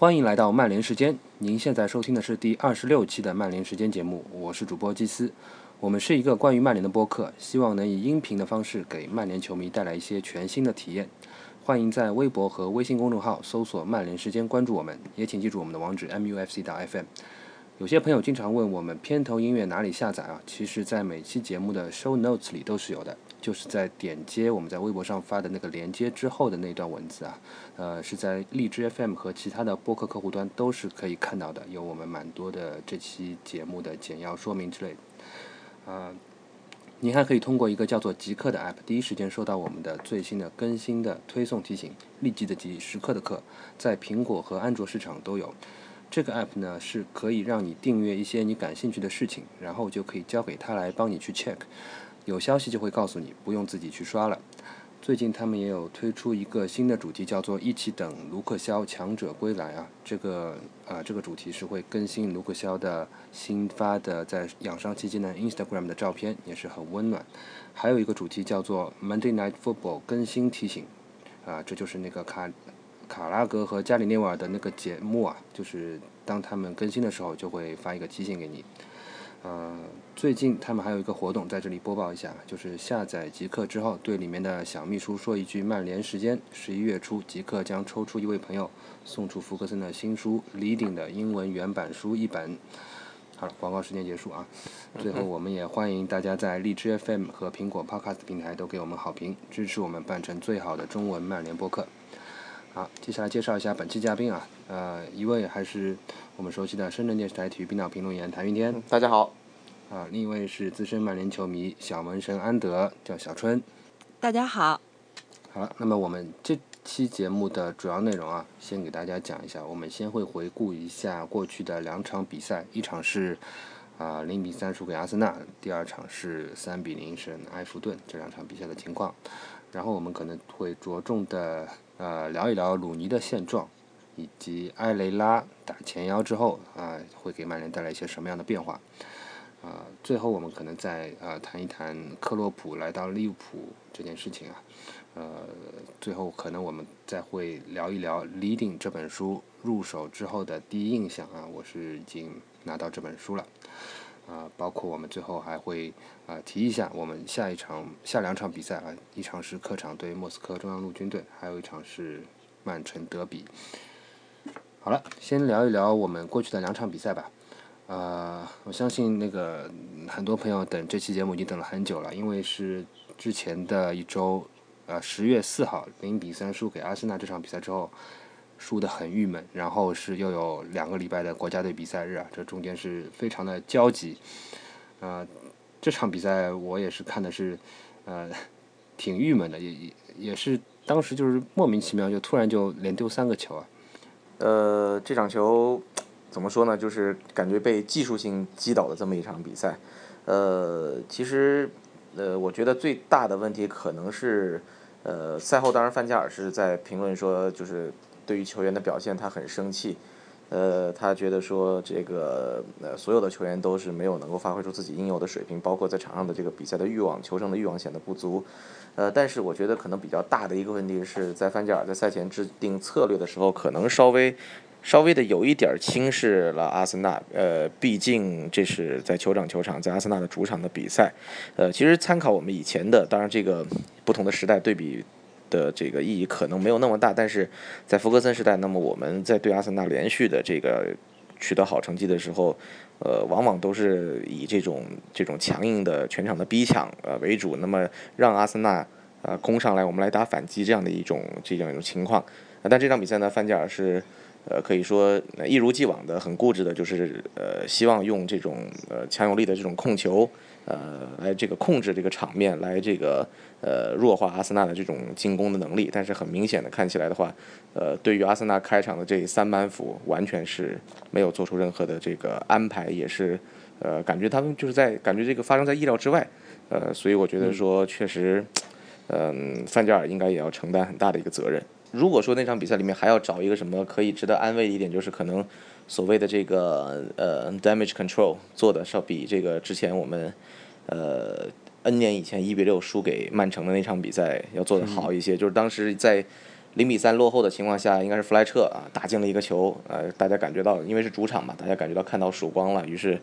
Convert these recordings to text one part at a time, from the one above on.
欢迎来到曼联时间。您现在收听的是第二十六期的曼联时间节目，我是主播基斯。我们是一个关于曼联的播客，希望能以音频的方式给曼联球迷带来一些全新的体验。欢迎在微博和微信公众号搜索“曼联时间”关注我们，也请记住我们的网址 mufc 到 fm。有些朋友经常问我们片头音乐哪里下载啊？其实，在每期节目的 show notes 里都是有的，就是在点接我们在微博上发的那个连接之后的那段文字啊，呃，是在荔枝 FM 和其他的播客客户端都是可以看到的，有我们蛮多的这期节目的简要说明之类的。啊，您还可以通过一个叫做极客的 app，第一时间收到我们的最新的更新的推送提醒，立即的即，时刻的刻，在苹果和安卓市场都有。这个 app 呢是可以让你订阅一些你感兴趣的事情，然后就可以交给他来帮你去 check，有消息就会告诉你，不用自己去刷了。最近他们也有推出一个新的主题，叫做“一起等卢克肖强者归来”啊，这个啊这个主题是会更新卢克肖的新发的在养伤期间的 Instagram 的照片，也是很温暖。还有一个主题叫做 “Monday Night Football” 更新提醒，啊，这就是那个卡。卡拉格和加里内瓦尔的那个节目啊，就是当他们更新的时候，就会发一个提醒给你。呃，最近他们还有一个活动，在这里播报一下，就是下载极客之后，对里面的小秘书说一句“曼联时间”，十一月初极客将抽出一位朋友，送出福克森的新书《Leading》的英文原版书一本。好了，广告时间结束啊。最后，我们也欢迎大家在荔枝 FM 和苹果 Podcast 平台都给我们好评，支持我们办成最好的中文曼联播客。好，接下来介绍一下本期嘉宾啊，呃，一位还是我们熟悉的深圳电视台体育频道评论员谭云天，大家好。啊，另一位是资深曼联球迷小门神安德，叫小春，大家好。好了，那么我们这期节目的主要内容啊，先给大家讲一下，我们先会回顾一下过去的两场比赛，一场是啊零比三输给阿森纳，第二场是三比零胜埃弗顿这两场比赛的情况，然后我们可能会着重的。呃，聊一聊鲁尼的现状，以及埃雷拉打前腰之后啊，会给曼联带来一些什么样的变化？啊，最后我们可能再呃谈一谈克洛普来到利物浦这件事情啊。呃，最后可能我们再会聊一聊《Leading》这本书入手之后的第一印象啊。我是已经拿到这本书了。啊，包括我们最后还会啊提一下我们下一场、下两场比赛啊，一场是客场对莫斯科中央陆军队，还有一场是曼城德比。好了，先聊一聊我们过去的两场比赛吧。呃，我相信那个很多朋友等这期节目已经等了很久了，因为是之前的一周，呃，十月四号零比三输给阿森纳这场比赛之后。输得很郁闷，然后是又有两个礼拜的国家队比赛日啊，这中间是非常的焦急。呃，这场比赛我也是看的是，呃，挺郁闷的，也也也是当时就是莫名其妙就突然就连丢三个球啊。呃，这场球怎么说呢？就是感觉被技术性击倒的这么一场比赛。呃，其实呃，我觉得最大的问题可能是，呃，赛后当然范加尔是在评论说就是。对于球员的表现，他很生气，呃，他觉得说这个呃所有的球员都是没有能够发挥出自己应有的水平，包括在场上的这个比赛的欲望、求胜的欲望显得不足，呃，但是我觉得可能比较大的一个问题是在范加尔在赛前制定策略的时候，可能稍微稍微的有一点轻视了阿森纳，呃，毕竟这是在酋长球场，在阿森纳的主场的比赛，呃，其实参考我们以前的，当然这个不同的时代对比。的这个意义可能没有那么大，但是在福格森时代，那么我们在对阿森纳连续的这个取得好成绩的时候，呃，往往都是以这种这种强硬的全场的逼抢呃为主，那么让阿森纳呃攻上来，我们来打反击这样的一种这样一种情况。但这场比赛呢，范加尔是呃可以说一如既往的很固执的，就是呃希望用这种呃强有力的这种控球。呃，来这个控制这个场面，来这个呃弱化阿森纳的这种进攻的能力。但是很明显的看起来的话，呃，对于阿森纳开场的这三板斧，完全是没有做出任何的这个安排，也是呃感觉他们就是在感觉这个发生在意料之外。呃，所以我觉得说确实，嗯，范加尔应该也要承担很大的一个责任。如果说那场比赛里面还要找一个什么可以值得安慰一点，就是可能所谓的这个呃 damage control 做的要比这个之前我们。呃，N 年以前一比六输给曼城的那场比赛要做得好一些，就是当时在零比三落后的情况下，应该是弗莱彻啊打进了一个球，呃，大家感觉到因为是主场嘛，大家感觉到看到曙光了，于是。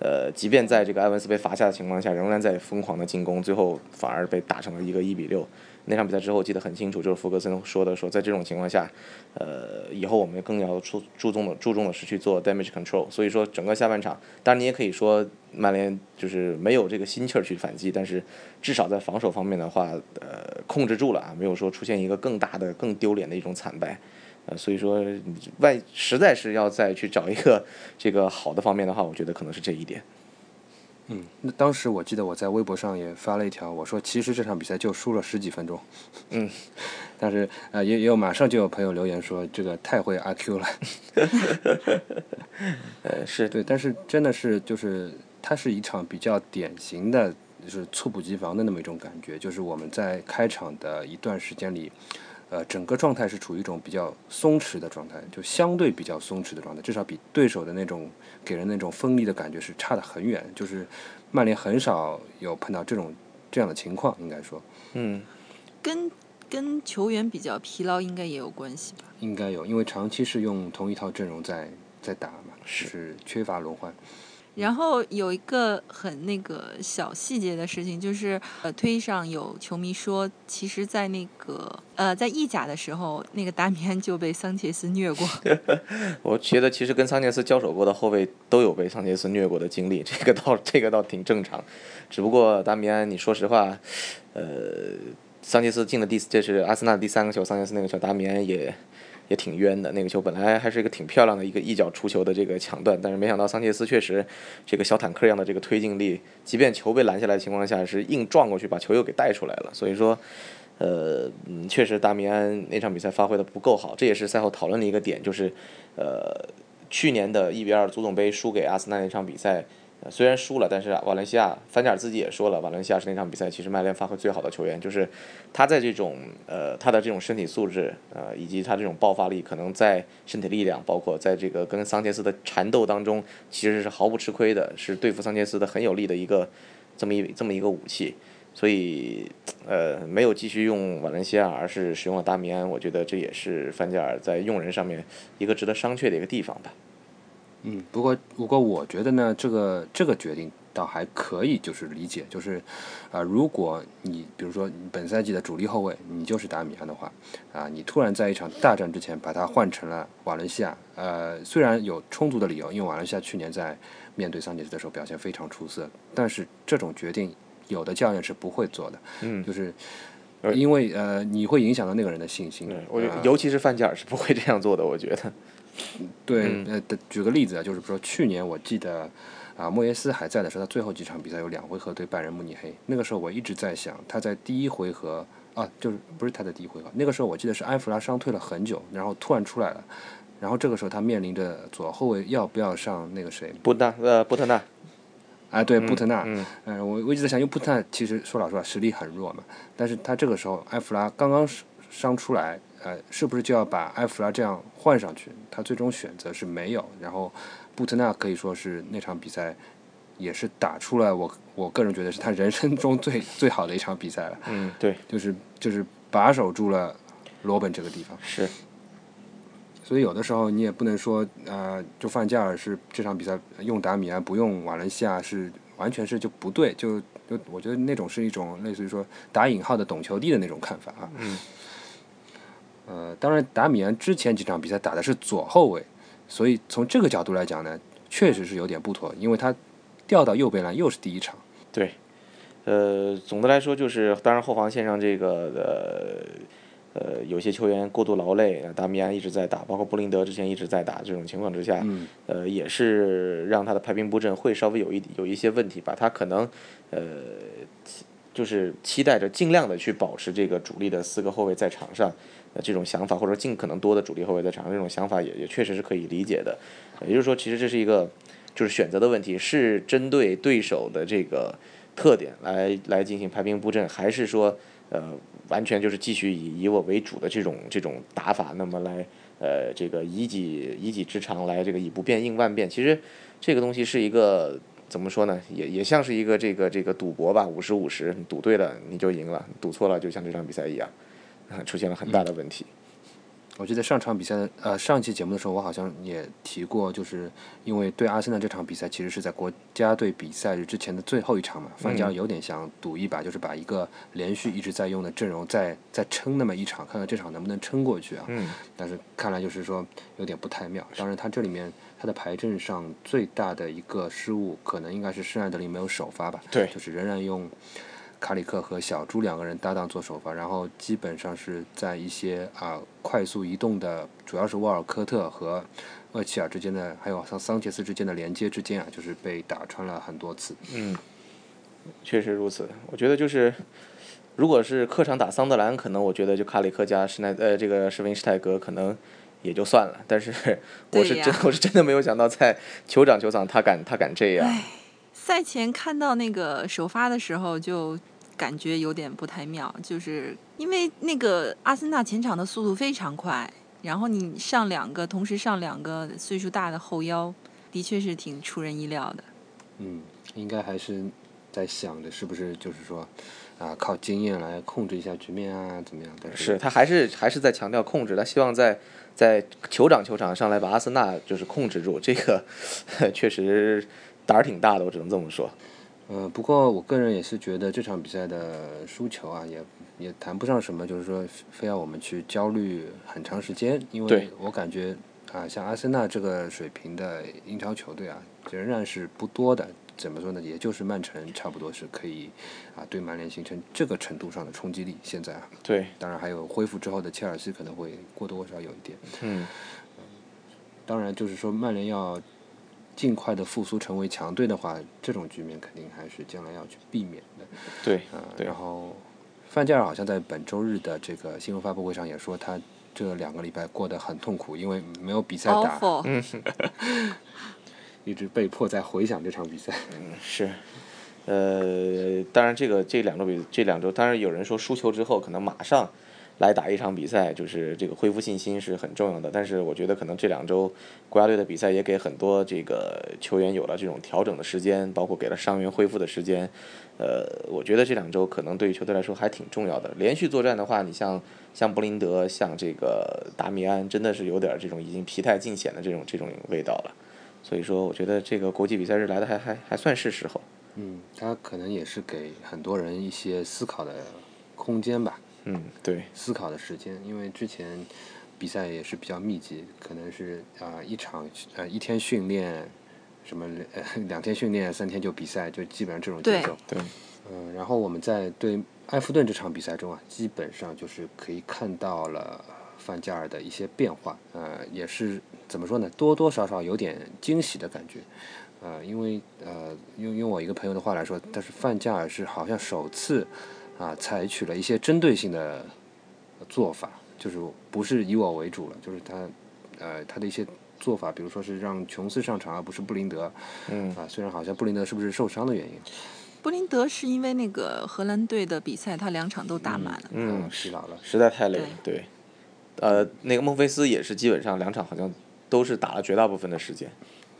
呃，即便在这个埃文斯被罚下的情况下，仍然在疯狂的进攻，最后反而被打成了一个一比六。那场比赛之后记得很清楚，就是福格森说的，说在这种情况下，呃，以后我们更要注注重的注重的是去做 damage control。所以说整个下半场，当然你也可以说曼联就是没有这个心气儿去反击，但是至少在防守方面的话，呃，控制住了啊，没有说出现一个更大的、更丢脸的一种惨败。呃，所以说外实在是要再去找一个这个好的方面的话，我觉得可能是这一点。嗯，那当时我记得我在微博上也发了一条，我说其实这场比赛就输了十几分钟。嗯，但是呃也也有马上就有朋友留言说这个太会阿 Q 了。呃，是对，但是真的是就是它是一场比较典型的，就是猝不及防的那么一种感觉，就是我们在开场的一段时间里。呃，整个状态是处于一种比较松弛的状态，就相对比较松弛的状态，至少比对手的那种给人那种锋利的感觉是差得很远。就是曼联很少有碰到这种这样的情况，应该说，嗯，跟跟球员比较疲劳应该也有关系吧？应该有，因为长期是用同一套阵容在在打嘛，是缺乏轮换。然后有一个很那个小细节的事情，就是呃，推上有球迷说，其实，在那个呃，在意甲的时候，那个达米安就被桑切斯虐过。我觉得其实跟桑切斯交手过的后卫都有被桑切斯虐过的经历，这个倒这个倒挺正常。只不过达米安，你说实话，呃，桑切斯进了第这是阿森纳第三个球，桑切斯那个球，达米安也。挺冤的，那个球本来还是一个挺漂亮的一个一脚出球的这个抢断，但是没想到桑切斯确实这个小坦克一样的这个推进力，即便球被拦下来的情况下，是硬撞过去把球又给带出来了。所以说，呃，嗯，确实达米安那场比赛发挥的不够好，这也是赛后讨论的一个点，就是呃，去年的一比二足总杯输给阿森纳那场比赛。虽然输了，但是瓦伦西亚，范加尔自己也说了，瓦伦西亚是那场比赛其实曼联发挥最好的球员，就是他在这种呃他的这种身体素质呃以及他这种爆发力，可能在身体力量，包括在这个跟桑切斯的缠斗当中，其实是毫不吃亏的，是对付桑切斯的很有利的一个这么一这么一个武器，所以呃没有继续用瓦伦西亚，而是使用了达米安，我觉得这也是范加尔在用人上面一个值得商榷的一个地方吧。嗯，不过不过我觉得呢，这个这个决定倒还可以，就是理解，就是啊，如果你比如说本赛季的主力后卫你就是达米安的话，啊，你突然在一场大战之前把他换成了瓦伦西亚，呃，虽然有充足的理由，因为瓦伦西亚去年在面对桑切斯的时候表现非常出色，但是这种决定有的教练是不会做的，嗯，就是因为呃，你会影响到那个人的信心，我觉得尤其是范加尔是不会这样做的，我觉得。对，呃，举个例子啊，就是说去年我记得，啊，莫耶斯还在的时候，他最后几场比赛有两回合对拜仁慕尼黑。那个时候我一直在想，他在第一回合啊，就是不是他的第一回合，那个时候我记得是埃弗拉伤退了很久，然后突然出来了，然后这个时候他面临着左后卫要不要上那个谁？布纳呃布特纳，啊对，布特纳，嗯，我我一直在想，因为布特纳其实说老实话实力很弱嘛，但是他这个时候埃弗拉刚刚伤出来。呃，是不是就要把埃弗拉这样换上去？他最终选择是没有。然后，布特纳可以说是那场比赛也是打出了我我个人觉得是他人生中最最好的一场比赛了。嗯，对，就是就是把守住了罗本这个地方。是。所以有的时候你也不能说，呃，就范加尔是这场比赛用达米安不用瓦伦西亚是完全是就不对，就就我觉得那种是一种类似于说打引号的懂球帝的那种看法啊。嗯。呃，当然，达米安之前几场比赛打的是左后卫，所以从这个角度来讲呢，确实是有点不妥，因为他调到右边来又是第一场。对，呃，总的来说就是，当然后防线上这个呃呃有些球员过度劳累，达米安一直在打，包括布林德之前一直在打，这种情况之下，呃，也是让他的排兵布阵会稍微有一有一些问题吧，他可能呃。就是期待着尽量的去保持这个主力的四个后卫在场上，呃，这种想法或者尽可能多的主力后卫在场上，这种想法也也确实是可以理解的。也就是说，其实这是一个就是选择的问题，是针对对手的这个特点来来进行排兵布阵，还是说呃完全就是继续以以我为主的这种这种打法，那么来呃这个以己以己之长来这个以不变应万变。其实这个东西是一个。怎么说呢？也也像是一个这个这个赌博吧，五十五十，赌对了你就赢了，赌错了就像这场比赛一样，出现了很大的问题。我记得上场比赛的呃上期节目的时候，我好像也提过，就是因为对阿森纳这场比赛其实是在国家队比赛日之前的最后一场嘛，范加尔有点想赌一把，就是把一个连续一直在用的阵容再再撑那么一场，看看这场能不能撑过去啊。嗯。但是看来就是说有点不太妙。当然，他这里面他的排阵上最大的一个失误，可能应该是圣艾德林没有首发吧？对。就是仍然用。卡里克和小猪两个人搭档做首发，然后基本上是在一些啊快速移动的，主要是沃尔科特和厄齐尔之间的，还有桑桑切斯之间的连接之间啊，就是被打穿了很多次。嗯，确实如此。我觉得就是，如果是客场打桑德兰，可能我觉得就卡里克加施耐呃这个施温施泰格可能也就算了。但是我是真我是真的没有想到在酋长球场他敢他敢这样。赛前看到那个首发的时候就。感觉有点不太妙，就是因为那个阿森纳前场的速度非常快，然后你上两个，同时上两个岁数大的后腰，的确是挺出人意料的。嗯，应该还是在想着是不是就是说，啊，靠经验来控制一下局面啊，怎么样？但是他还是还是在强调控制，他希望在在酋长球场上来把阿森纳就是控制住，这个 确实胆儿挺大的，我只能这么说。呃，不过我个人也是觉得这场比赛的输球啊，也也谈不上什么，就是说非要我们去焦虑很长时间，因为我感觉啊，像阿森纳这个水平的英超球队啊，仍然是不多的。怎么说呢？也就是曼城差不多是可以啊，对曼联形成这个程度上的冲击力。现在啊，对，当然还有恢复之后的切尔西可能会或多或少有一点。嗯，当然就是说曼联要。尽快的复苏成为强队的话，这种局面肯定还是将来要去避免的。对，啊，然后范加尔好像在本周日的这个新闻发布会上也说，他这两个礼拜过得很痛苦，因为没有比赛打，嗯 一直被迫在回想这场比赛。嗯，是，呃，当然这个这两周比这两周，当然有人说输球之后可能马上。来打一场比赛，就是这个恢复信心是很重要的。但是我觉得可能这两周国家队的比赛也给很多这个球员有了这种调整的时间，包括给了伤员恢复的时间。呃，我觉得这两周可能对于球队来说还挺重要的。连续作战的话，你像像布林德、像这个达米安，真的是有点这种已经疲态尽显的这种这种味道了。所以说，我觉得这个国际比赛日来的还还还算是时候。嗯，他可能也是给很多人一些思考的空间吧。嗯，对，思考的时间，因为之前比赛也是比较密集，可能是啊一场呃一天训练，什么 两天训练，三天就比赛，就基本上这种节奏。对，嗯，然后我们在对埃弗顿这场比赛中啊，基本上就是可以看到了范加尔的一些变化，呃，也是怎么说呢，多多少少有点惊喜的感觉，呃，因为呃用用我一个朋友的话来说，但是范加尔是好像首次。啊，采取了一些针对性的做法，就是不是以我为主了，就是他，呃，他的一些做法，比如说是让琼斯上场而不是布林德，嗯，啊，虽然好像布林德是不是受伤的原因？布林德是因为那个荷兰队的比赛，他两场都打满了，嗯，疲劳了，实在太累了，对，呃，那个孟菲斯也是基本上两场好像都是打了绝大部分的时间，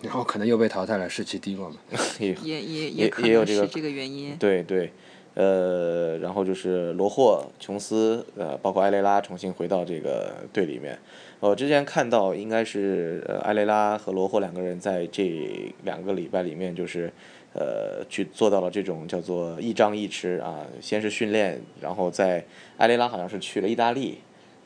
然后可能又被淘汰了，士气低落嘛，也也也也有这个这个原因，对对。呃，然后就是罗霍、琼斯，呃，包括埃雷拉重新回到这个队里面。我之前看到，应该是呃埃雷拉和罗霍两个人在这两个礼拜里面，就是呃去做到了这种叫做一张一弛啊。先是训练，然后在埃雷拉好像是去了意大利，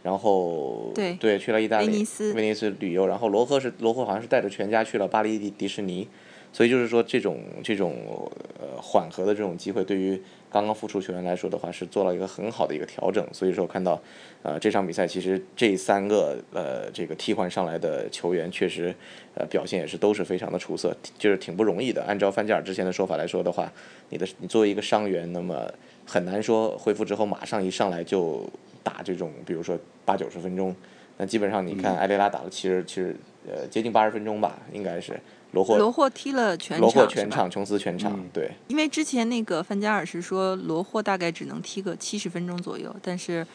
然后对对去了意大利威尼斯威尼斯旅游，然后罗赫是罗赫好像是带着全家去了巴黎迪迪士尼。所以就是说，这种这种呃缓和的这种机会，对于刚刚复出球员来说的话，是做了一个很好的一个调整。所以说看到，呃这场比赛其实这三个呃这个替换上来的球员，确实呃表现也是都是非常的出色，就是挺不容易的。按照范加尔之前的说法来说的话，你的你作为一个伤员，那么很难说恢复之后马上一上来就打这种，比如说八九十分钟。那基本上你看埃雷拉打了七十七十呃接近八十分钟吧，应该是。罗霍罗霍踢了全场，罗霍全场，琼斯全场，对。因为之前那个范加尔是说罗霍大概只能踢个七十分钟左右，但是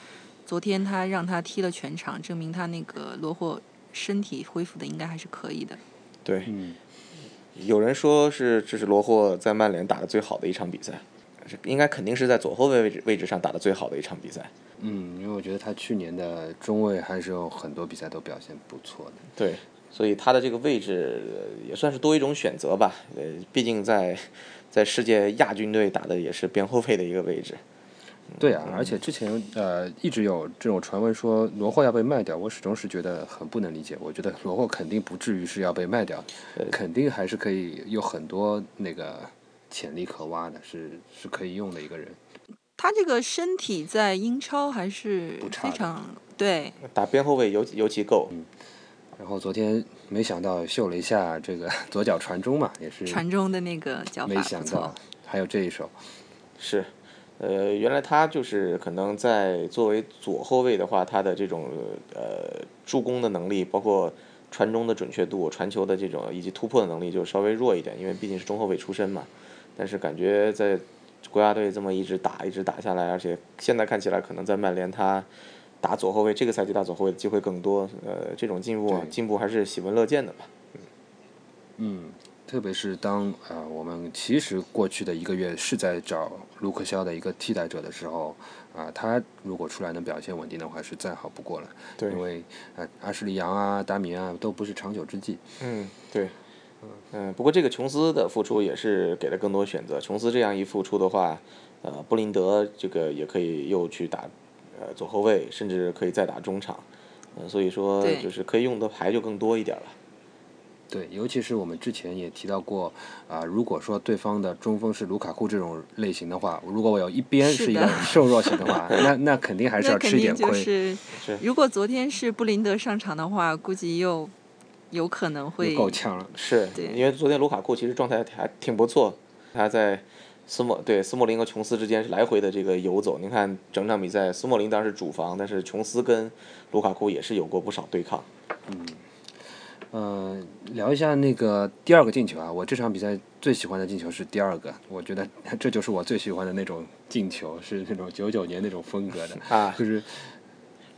昨天他让他踢了全场，证明他那个罗霍身体恢复的应该还是可以的。对，嗯有人说是这是罗霍在曼联打的最好的一场比赛，应该肯定是在左后卫位置位置上打的最好的一场比赛。嗯，因为我觉得他去年的中卫还是有很多比赛都表现不错的。对，所以他的这个位置呃也算是多一种选择吧。呃，毕竟在在世界亚军队打的也是边后卫的一个位置。对啊，而且之前呃一直有这种传闻说罗霍要被卖掉，我始终是觉得很不能理解。我觉得罗霍肯定不至于是要被卖掉，肯定还是可以有很多那个潜力可挖的，是是可以用的一个人。他这个身体在英超还是非常对，打边后卫尤尤其够。然后昨天没想到秀了一下这个 左脚传中嘛，也是传中的那个脚法没想到还有这一手。是，呃，原来他就是可能在作为左后卫的话，他的这种呃助攻的能力，包括传中的准确度、传球的这种以及突破的能力就稍微弱一点，因为毕竟是中后卫出身嘛。但是感觉在国家队这么一直打一直打下来，而且现在看起来可能在曼联他打左后卫，这个赛季打左后卫的机会更多。呃，这种进步进步还是喜闻乐见的吧。嗯，特别是当啊我们其实过去的一个月是在找卢克肖的一个替代者的时候，啊他如果出来能表现稳定的话是再好不过了。对。因为啊阿什利杨啊达米啊都不是长久之计。嗯，对。嗯，不过这个琼斯的付出也是给了更多选择。琼斯这样一付出的话，呃，布林德这个也可以又去打，呃，左后卫，甚至可以再打中场，呃，所以说就是可以用的牌就更多一点了。对，尤其是我们之前也提到过，啊，如果说对方的中锋是卢卡库这种类型的话，如果我有一边是一个瘦弱型的话，那那肯定还是要吃一点亏。是，如果昨天是布林德上场的话，估计又。有可能会够呛了，是因为昨天卢卡库其实状态还挺不错，他在斯莫对斯莫林和琼斯之间是来回的这个游走。您看整场比赛，斯莫林当然是主防，但是琼斯跟卢卡库也是有过不少对抗。嗯，呃，聊一下那个第二个进球啊，我这场比赛最喜欢的进球是第二个，我觉得 这就是我最喜欢的那种进球，是那种九九年那种风格的啊，就是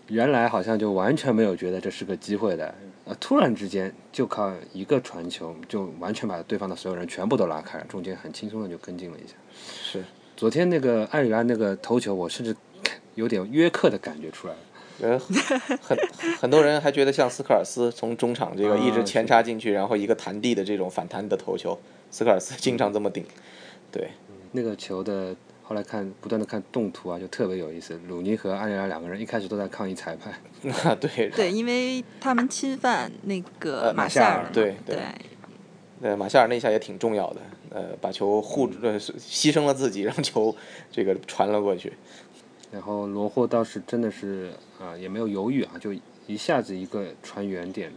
原来好像就完全没有觉得这是个机会的。呃，突然之间就靠一个传球，就完全把对方的所有人全部都拉开了，中间很轻松的就跟进了一下。是，昨天那个艾里拉那个头球，我甚至有点约克的感觉出来了。呃，很很多人还觉得像斯科尔斯从中场这个一直前插进去，然后一个弹地的这种反弹的头球，斯科尔斯经常这么顶。对，那个球的。后来看不断的看动图啊，就特别有意思。鲁尼和阿里拉两个人一开始都在抗议裁判。啊，对。对，因为他们侵犯那个马夏尔。对对。呃，马夏尔那下也挺重要的，呃，把球护住，呃，牺牲了自己，让球这个传了过去。然后罗霍倒是真的是啊，也没有犹豫啊，就一下子一个传远点的。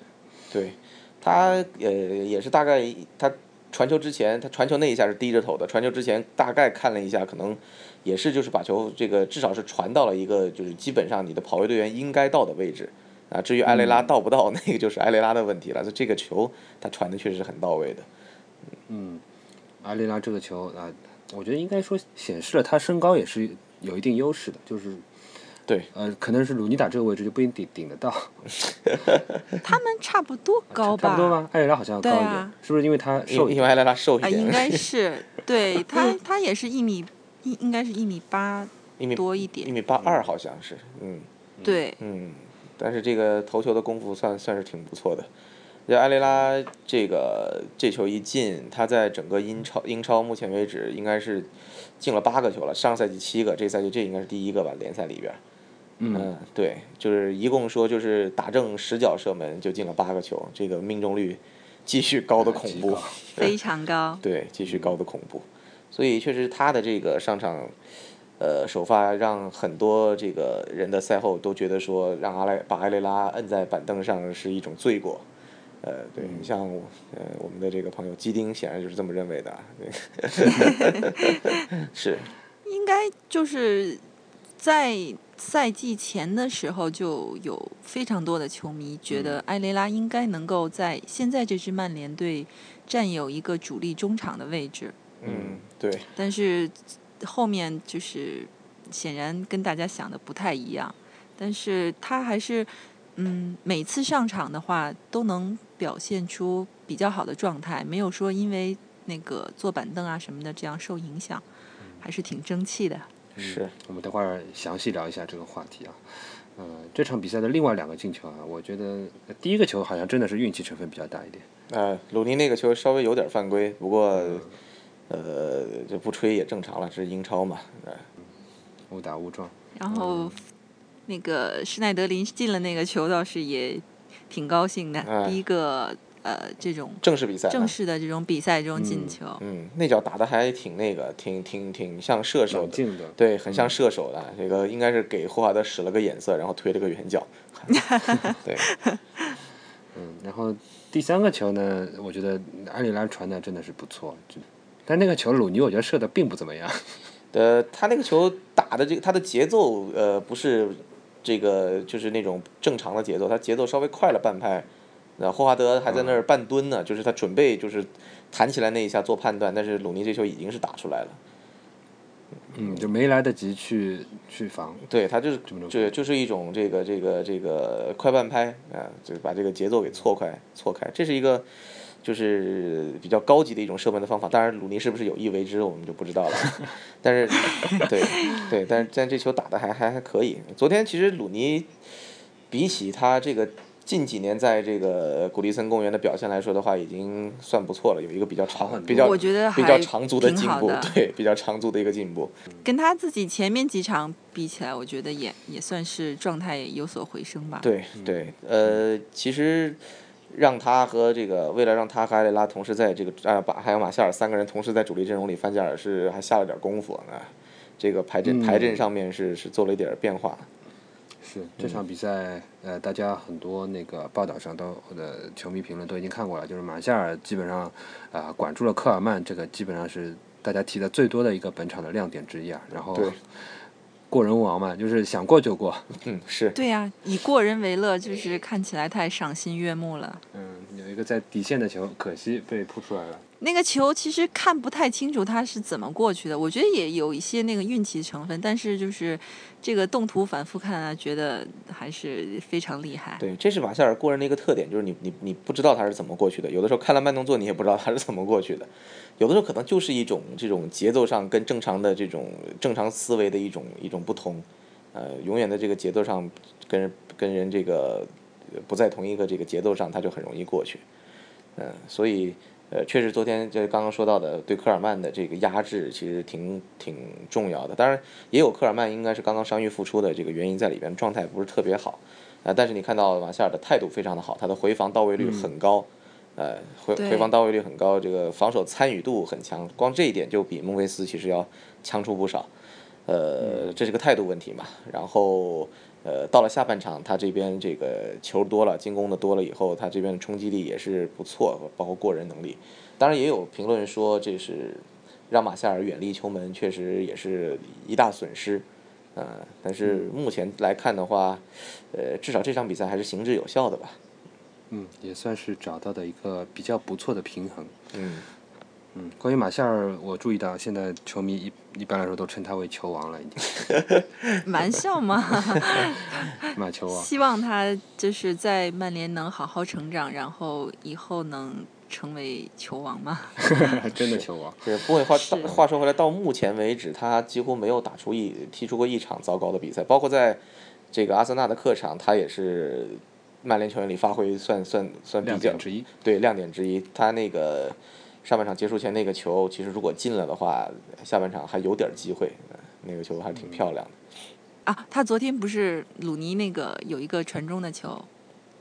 对，他呃也是大概他。传球之前，他传球那一下是低着头的。传球之前大概看了一下，可能也是就是把球这个至少是传到了一个就是基本上你的跑位队员应该到的位置啊。至于埃雷拉到不到，那个就是埃雷拉的问题了。这这个球他传的确实是很到位的。嗯，埃雷拉这个球啊，我觉得应该说显示了他身高也是有一定优势的，就是。对，呃，可能是鲁尼打这个位置就不一定顶顶得到。他们差不多高吧？差不多吗？艾雷拉好像要高一点，是不是因为他瘦？因为艾雷拉瘦一点。应该是，对他，他也是一米一，应该是一米八，一米多一点，一米八二好像是，嗯。对。嗯，但是这个头球的功夫算算是挺不错的。这埃雷拉这个这球一进，他在整个英超英超目前为止应该是进了八个球了，上赛季七个，这赛季这应该是第一个吧，联赛里边。嗯，对，就是一共说就是打正十脚射门就进了八个球，这个命中率继续高的恐怖，非常高。对，继续高的恐怖，所以确实他的这个上场，呃，首发让很多这个人的赛后都觉得说让阿莱把埃雷拉摁在板凳上是一种罪过，呃，对你像呃我们的这个朋友基丁显然就是这么认为的，对。是，应该就是在。赛季前的时候就有非常多的球迷觉得埃雷拉应该能够在现在这支曼联队占有一个主力中场的位置。嗯，对。但是后面就是显然跟大家想的不太一样，但是他还是嗯每次上场的话都能表现出比较好的状态，没有说因为那个坐板凳啊什么的这样受影响，还是挺争气的。是，我们等会儿详细聊一下这个话题啊。呃，这场比赛的另外两个进球啊，我觉得呃第一个球好像真的是运气成分比较大一点。呃，鲁尼那个球稍微有点犯规，不过，呃，这不吹也正常了，这是英超嘛。呃误打误撞。然后那个施耐德林进了那个球，倒是也挺高兴的。哎第一个呃这种正式比赛啊，正式的这种比赛这种进球，嗯，那脚打的还挺那个，挺挺挺像射手的，的，对，很像射手的。这个应该是给霍华德使了个眼色，然后推了个远角。对，嗯，然后第三个球呢，我觉得埃里拉传的真的是不错，就但那个球鲁尼我觉得射的并不怎么样。呃，他那个球打的这个他的节奏，呃，不是这个就是那种正常的节奏，他节奏稍微快了半拍。那霍华德还在那儿半蹲呢，就是他准备就是弹起来那一下做判断，但是鲁尼这球已经是打出来了。嗯，就没来得及去去防。对他就是这么种这就是一种这个这个这个快半拍啊，就把这个节奏给错开错开，这是一个就是比较高级的一种射门的方法。当然，鲁尼是不是有意为之，我们就不知道了。但是，对对，但是但这球打的还还还可以。昨天其实鲁尼比起他这个近几年在这个古迪森公园的表现来说的话，已经算不错了，有一个比较长比较我觉得比较长足的进步的，对，比较长足的一个进步。跟他自己前面几场比起来，我觉得也也算是状态有所回升吧。对对，呃，其实让他和这个为了让他和埃雷拉同时在这个啊把还有马夏尔三个人同时在主力阵容里，范加尔是还下了点功夫啊。这个排阵排阵上面是是做了一点变化。是这场比赛，呃，大家很多那个报道上都的球迷评论都已经看过了，就是马夏尔基本上啊、管住了科尔曼，这个基本上是大家提的最多的一个本场的亮点之一啊。然后过人王嘛，就是想过就过。嗯，是对呀、以过人为乐，就是看起来太赏心悦目了。嗯，有一个在底线的球，可惜被扑出来了。那个球其实看不太清楚他是怎么过去的，我觉得也有一些那个运气成分，但是就是这个动图反复看啊，觉得还是非常厉害。对，这是马夏尔过人的一个特点，就是你你你不知道他是怎么过去的，有的时候看了慢动作你也不知道他是怎么过去的，有的时候可能就是一种这种节奏上跟正常的这种正常思维的一种一种不同，呃，永远的这个节奏上跟跟人这个不在同一个这个节奏上，他就很容易过去，嗯、所以。呃，确实，昨天就刚刚说到的对科尔曼的这个压制，其实挺挺重要的。当然，也有科尔曼应该是刚刚伤愈复出的这个原因在里边，状态不是特别好。呃，但是你看到马夏尔的态度非常的好，他的回防到位率很高，呃，回回防到位率很高，这个防守参与度很强，光这一点就比孟菲斯其实要强出不少。呃，这是个态度问题嘛。然后，呃，到了下半场，他这边这个球多了，进攻的多了以后，他这边的冲击力也是不错，包括过人能力。当然，也有评论说这是让马夏尔远离球门，确实也是一大损失。呃，但是目前来看的话，呃，至少这场比赛还是行之有效的吧。嗯，也算是找到的一个比较不错的平衡。嗯，嗯，关于马夏尔，我注意到现在球迷一一般来说都称他为球王了，已经玩笑嘛，马球王。希望他就是在曼联能好好成长，然后以后能成为球王吗。真的球王。是不过话话说回来，到目前为止，他几乎没有打出一踢出过一场糟糕的比赛，包括在这个阿森纳的客场，他也是曼联球员里发挥算算算比较亮点之一。对亮点之一。他那个上半场结束前那个球，其实如果进了的话，下半场还有点机会，呃那个球还挺漂亮的。啊，他昨天不是鲁尼那个有一个传中的球，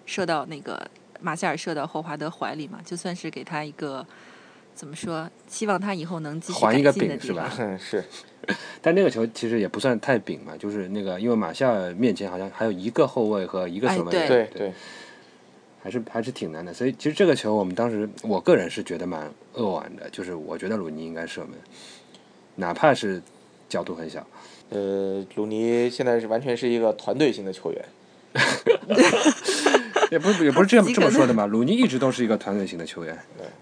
射到那个马夏尔射到霍华德怀里嘛，就算是给他一个怎么说，希望他以后能继续改还一个进的是吧。嗯，是但那个球其实也不算太饼嘛，就是那个因为马夏尔面前好像还有一个后卫和一个哎守门员，对对对，还是还是挺难的。所以其实这个球我们当时我个人是觉得蛮扼腕的，就是我觉得鲁尼应该射门，哪怕是角度很小。呃，鲁尼现在是完全是一个团队型的球员。也不是也不是这样自己可能这么说的嘛，鲁尼一直都是一个团队型的球员，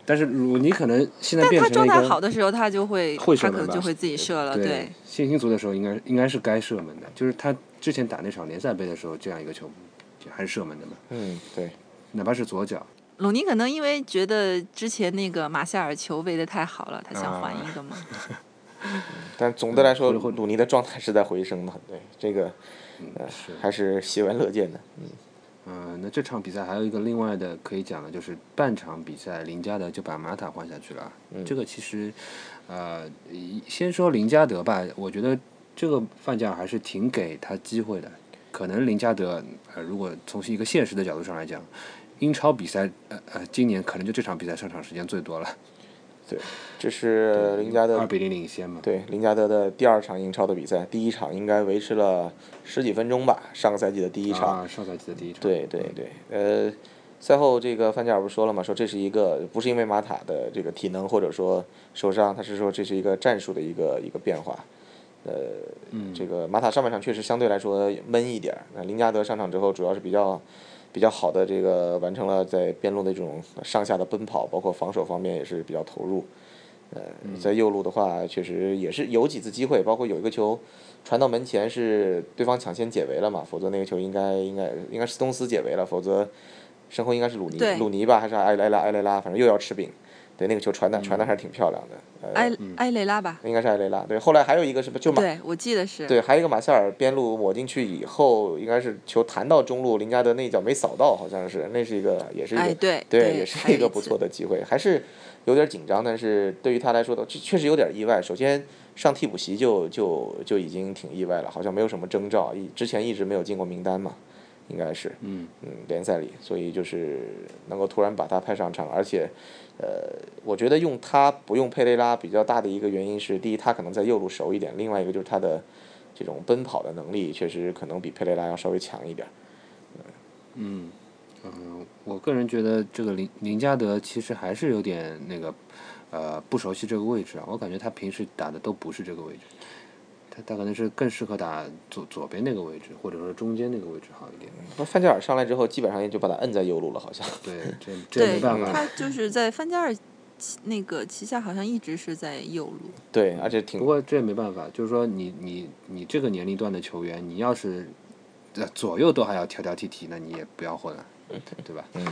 但是鲁尼可能现在变但他状成了一个态好的时候，他就会会射门吧他可能就会自己射了，对信心足的时候应该应该是该射门的，就是他之前打那场联赛杯的时候，这样一个球就还是射门的嘛，嗯，对，哪怕是左脚。鲁尼可能因为觉得之前那个马夏尔球喂的太好了，他想换一个嘛。但总的来说，鲁尼的状态是在回升的，对这个呃是还是喜闻乐见的。嗯，那这场比赛还有一个另外的可以讲的，就是半场比赛林加德就把马塔换下去了嗯。这个其实，呃，先说林加德吧，我觉得这个范加尔还是挺给他机会的。可能林加德，呃，如果从一个现实的角度上来讲，英超比赛，呃呃，今年可能就这场比赛上场时间最多了，对，这是林加德二比零领先嘛。对林加德的第二场英超的比赛，第一场应该维持了十几分钟吧，上个赛季的第一场。啊，上赛季的第一场。对对对，呃，赛后这个范加尔不是说了嘛，说这是一个不是因为马塔的这个体能或者说受伤，他是说这是一个战术的一个一个变化。呃，这个马塔上半场确实相对来说闷一点儿，那林加德上场之后主要是比较比较好的这个完成了在边路的这种上下的奔跑，包括防守方面也是比较投入。呃，在右路的话，确实也是有几次机会，包括有一个球传到门前是对方抢先解围了嘛，否则那个球应该应该应该是东斯解围了，否则身后应该是鲁尼鲁尼吧，还是埃莱拉埃莱拉，反正又要吃饼。对，那个球传的传的还是挺漂亮的。呃，埃埃雷拉吧？应该是埃雷拉。对，后来还有一个是不就马对，我记得是。对，还有一个马塞尔边路抹进去以后，应该是球弹到中路，林加德那一脚没扫到，好像是，那是一个也是一个哎，对对，也是一个不错的机会，还是有点紧张，但是对于他来说的确确实有点意外。首先上替补席就就就已经挺意外了，好像没有什么征兆，一之前一直没有进过名单嘛，应该是，嗯嗯，联赛里，所以就是能够突然把他派上场，而且，呃，我觉得用他不用佩雷拉比较大的一个原因是，第一他可能在右路熟一点，另外一个就是他的这种奔跑的能力确实可能比佩雷拉要稍微强一点。嗯嗯，我个人觉得这个林林加德其实还是有点那个，呃，不熟悉这个位置啊。我感觉他平时打的都不是这个位置，他他可能是更适合打左左边那个位置，或者说中间那个位置好一点。那范加尔上来之后，基本上也就把他摁在右路了，好像。对，这 这没办法。他就是在范加尔那个旗下，好像一直是在右路。对，而且挺不过这也没办法，就是说你你你这个年龄段的球员，你要是呃左右都还要挑挑剔剔，那你也不要混了，对吧？嗯。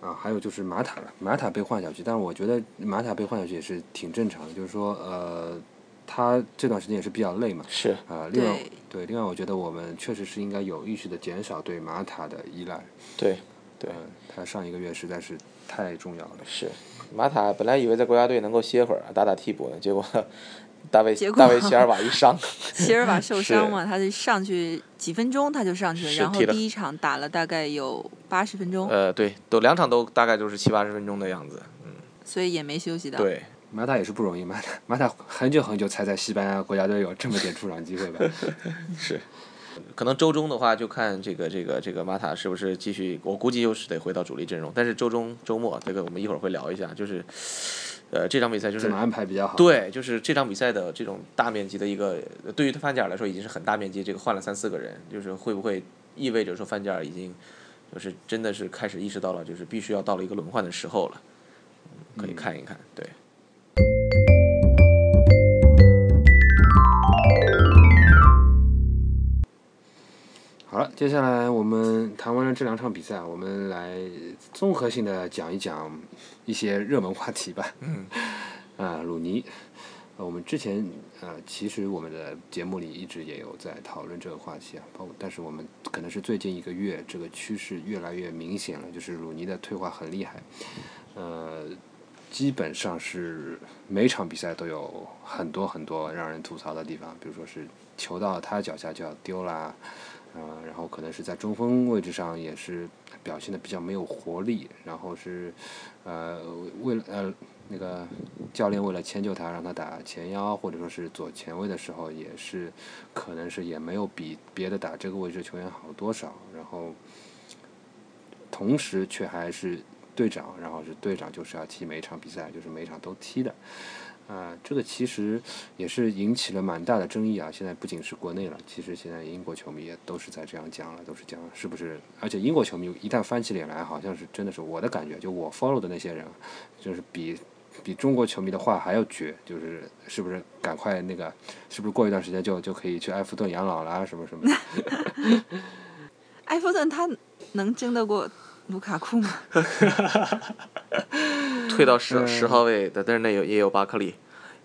啊，还有就是马塔了，马塔被换下去，但是我觉得马塔被换下去也是挺正常的，就是说呃，他这段时间也是比较累嘛，是啊、另外对对，另外我觉得我们确实是应该有意识的减少对马塔的依赖，对对嗯、他上一个月实在是太重要了。是。马塔本来以为在国家队能够歇会儿打打替补呢，结果 大卫结果大卫席尔瓦一伤，席尔瓦受伤嘛，他就上去几分钟他就上去了然后第一场打了大概有八十分钟，呃，对，都两场都大概就是七八十分钟的样子。嗯所以也没休息到。对，马塔也是不容易，马塔马塔很久很久才在西班牙国家队有这么点出场机会吧？是。可能周中的话，就看这个这个这个马塔是不是继续，我估计又是得回到主力阵容。但是周中周末这个我们一会儿会聊一下，就是，呃，这场比赛就是怎么安排比较好？对，就是这场比赛的这种大面积的一个，对于范加尔来说已经是很大面积，这个换了三四个人，就是会不会意味着说范加尔已经，就是真的是开始意识到了，就是必须要到了一个轮换的时候了，嗯可以看一看，对。接下来我们谈完了这两场比赛，我们来综合性的讲一讲一些热门话题吧。嗯。啊，鲁尼，呃，我们之前呃，其实我们的节目里一直也有在讨论这个话题啊，包括但是我们可能是最近一个月这个趋势越来越明显了，就是鲁尼的退化很厉害，呃，基本上是每场比赛都有很多很多让人吐槽的地方，比如说是球到他脚下就要丢啦。呃，然后可能是在中锋位置上也是表现的比较没有活力，然后是呃为了呃那个教练为了迁就他，让他打前腰或者说是左前卫的时候，也是可能是也没有比别的打这个位置球员好多少，然后同时却还是队长，然后是队长就是要踢每一场比赛，就是每一场都踢的。啊、这个其实也是引起了蛮大的争议啊！现在不仅是国内了，其实现在英国球迷也都是在这样讲了，都是讲是不是？而且英国球迷一旦翻起脸来，好像是真的是我的感觉，就我 follow 的那些人，就是比比中国球迷的话还要绝，就是是不是赶快那个，是不是过一段时间就就可以去埃弗顿养老啦，什么什么的？埃弗顿他能争得过卢卡库吗？退到十十号位的，但是那有也有巴克利，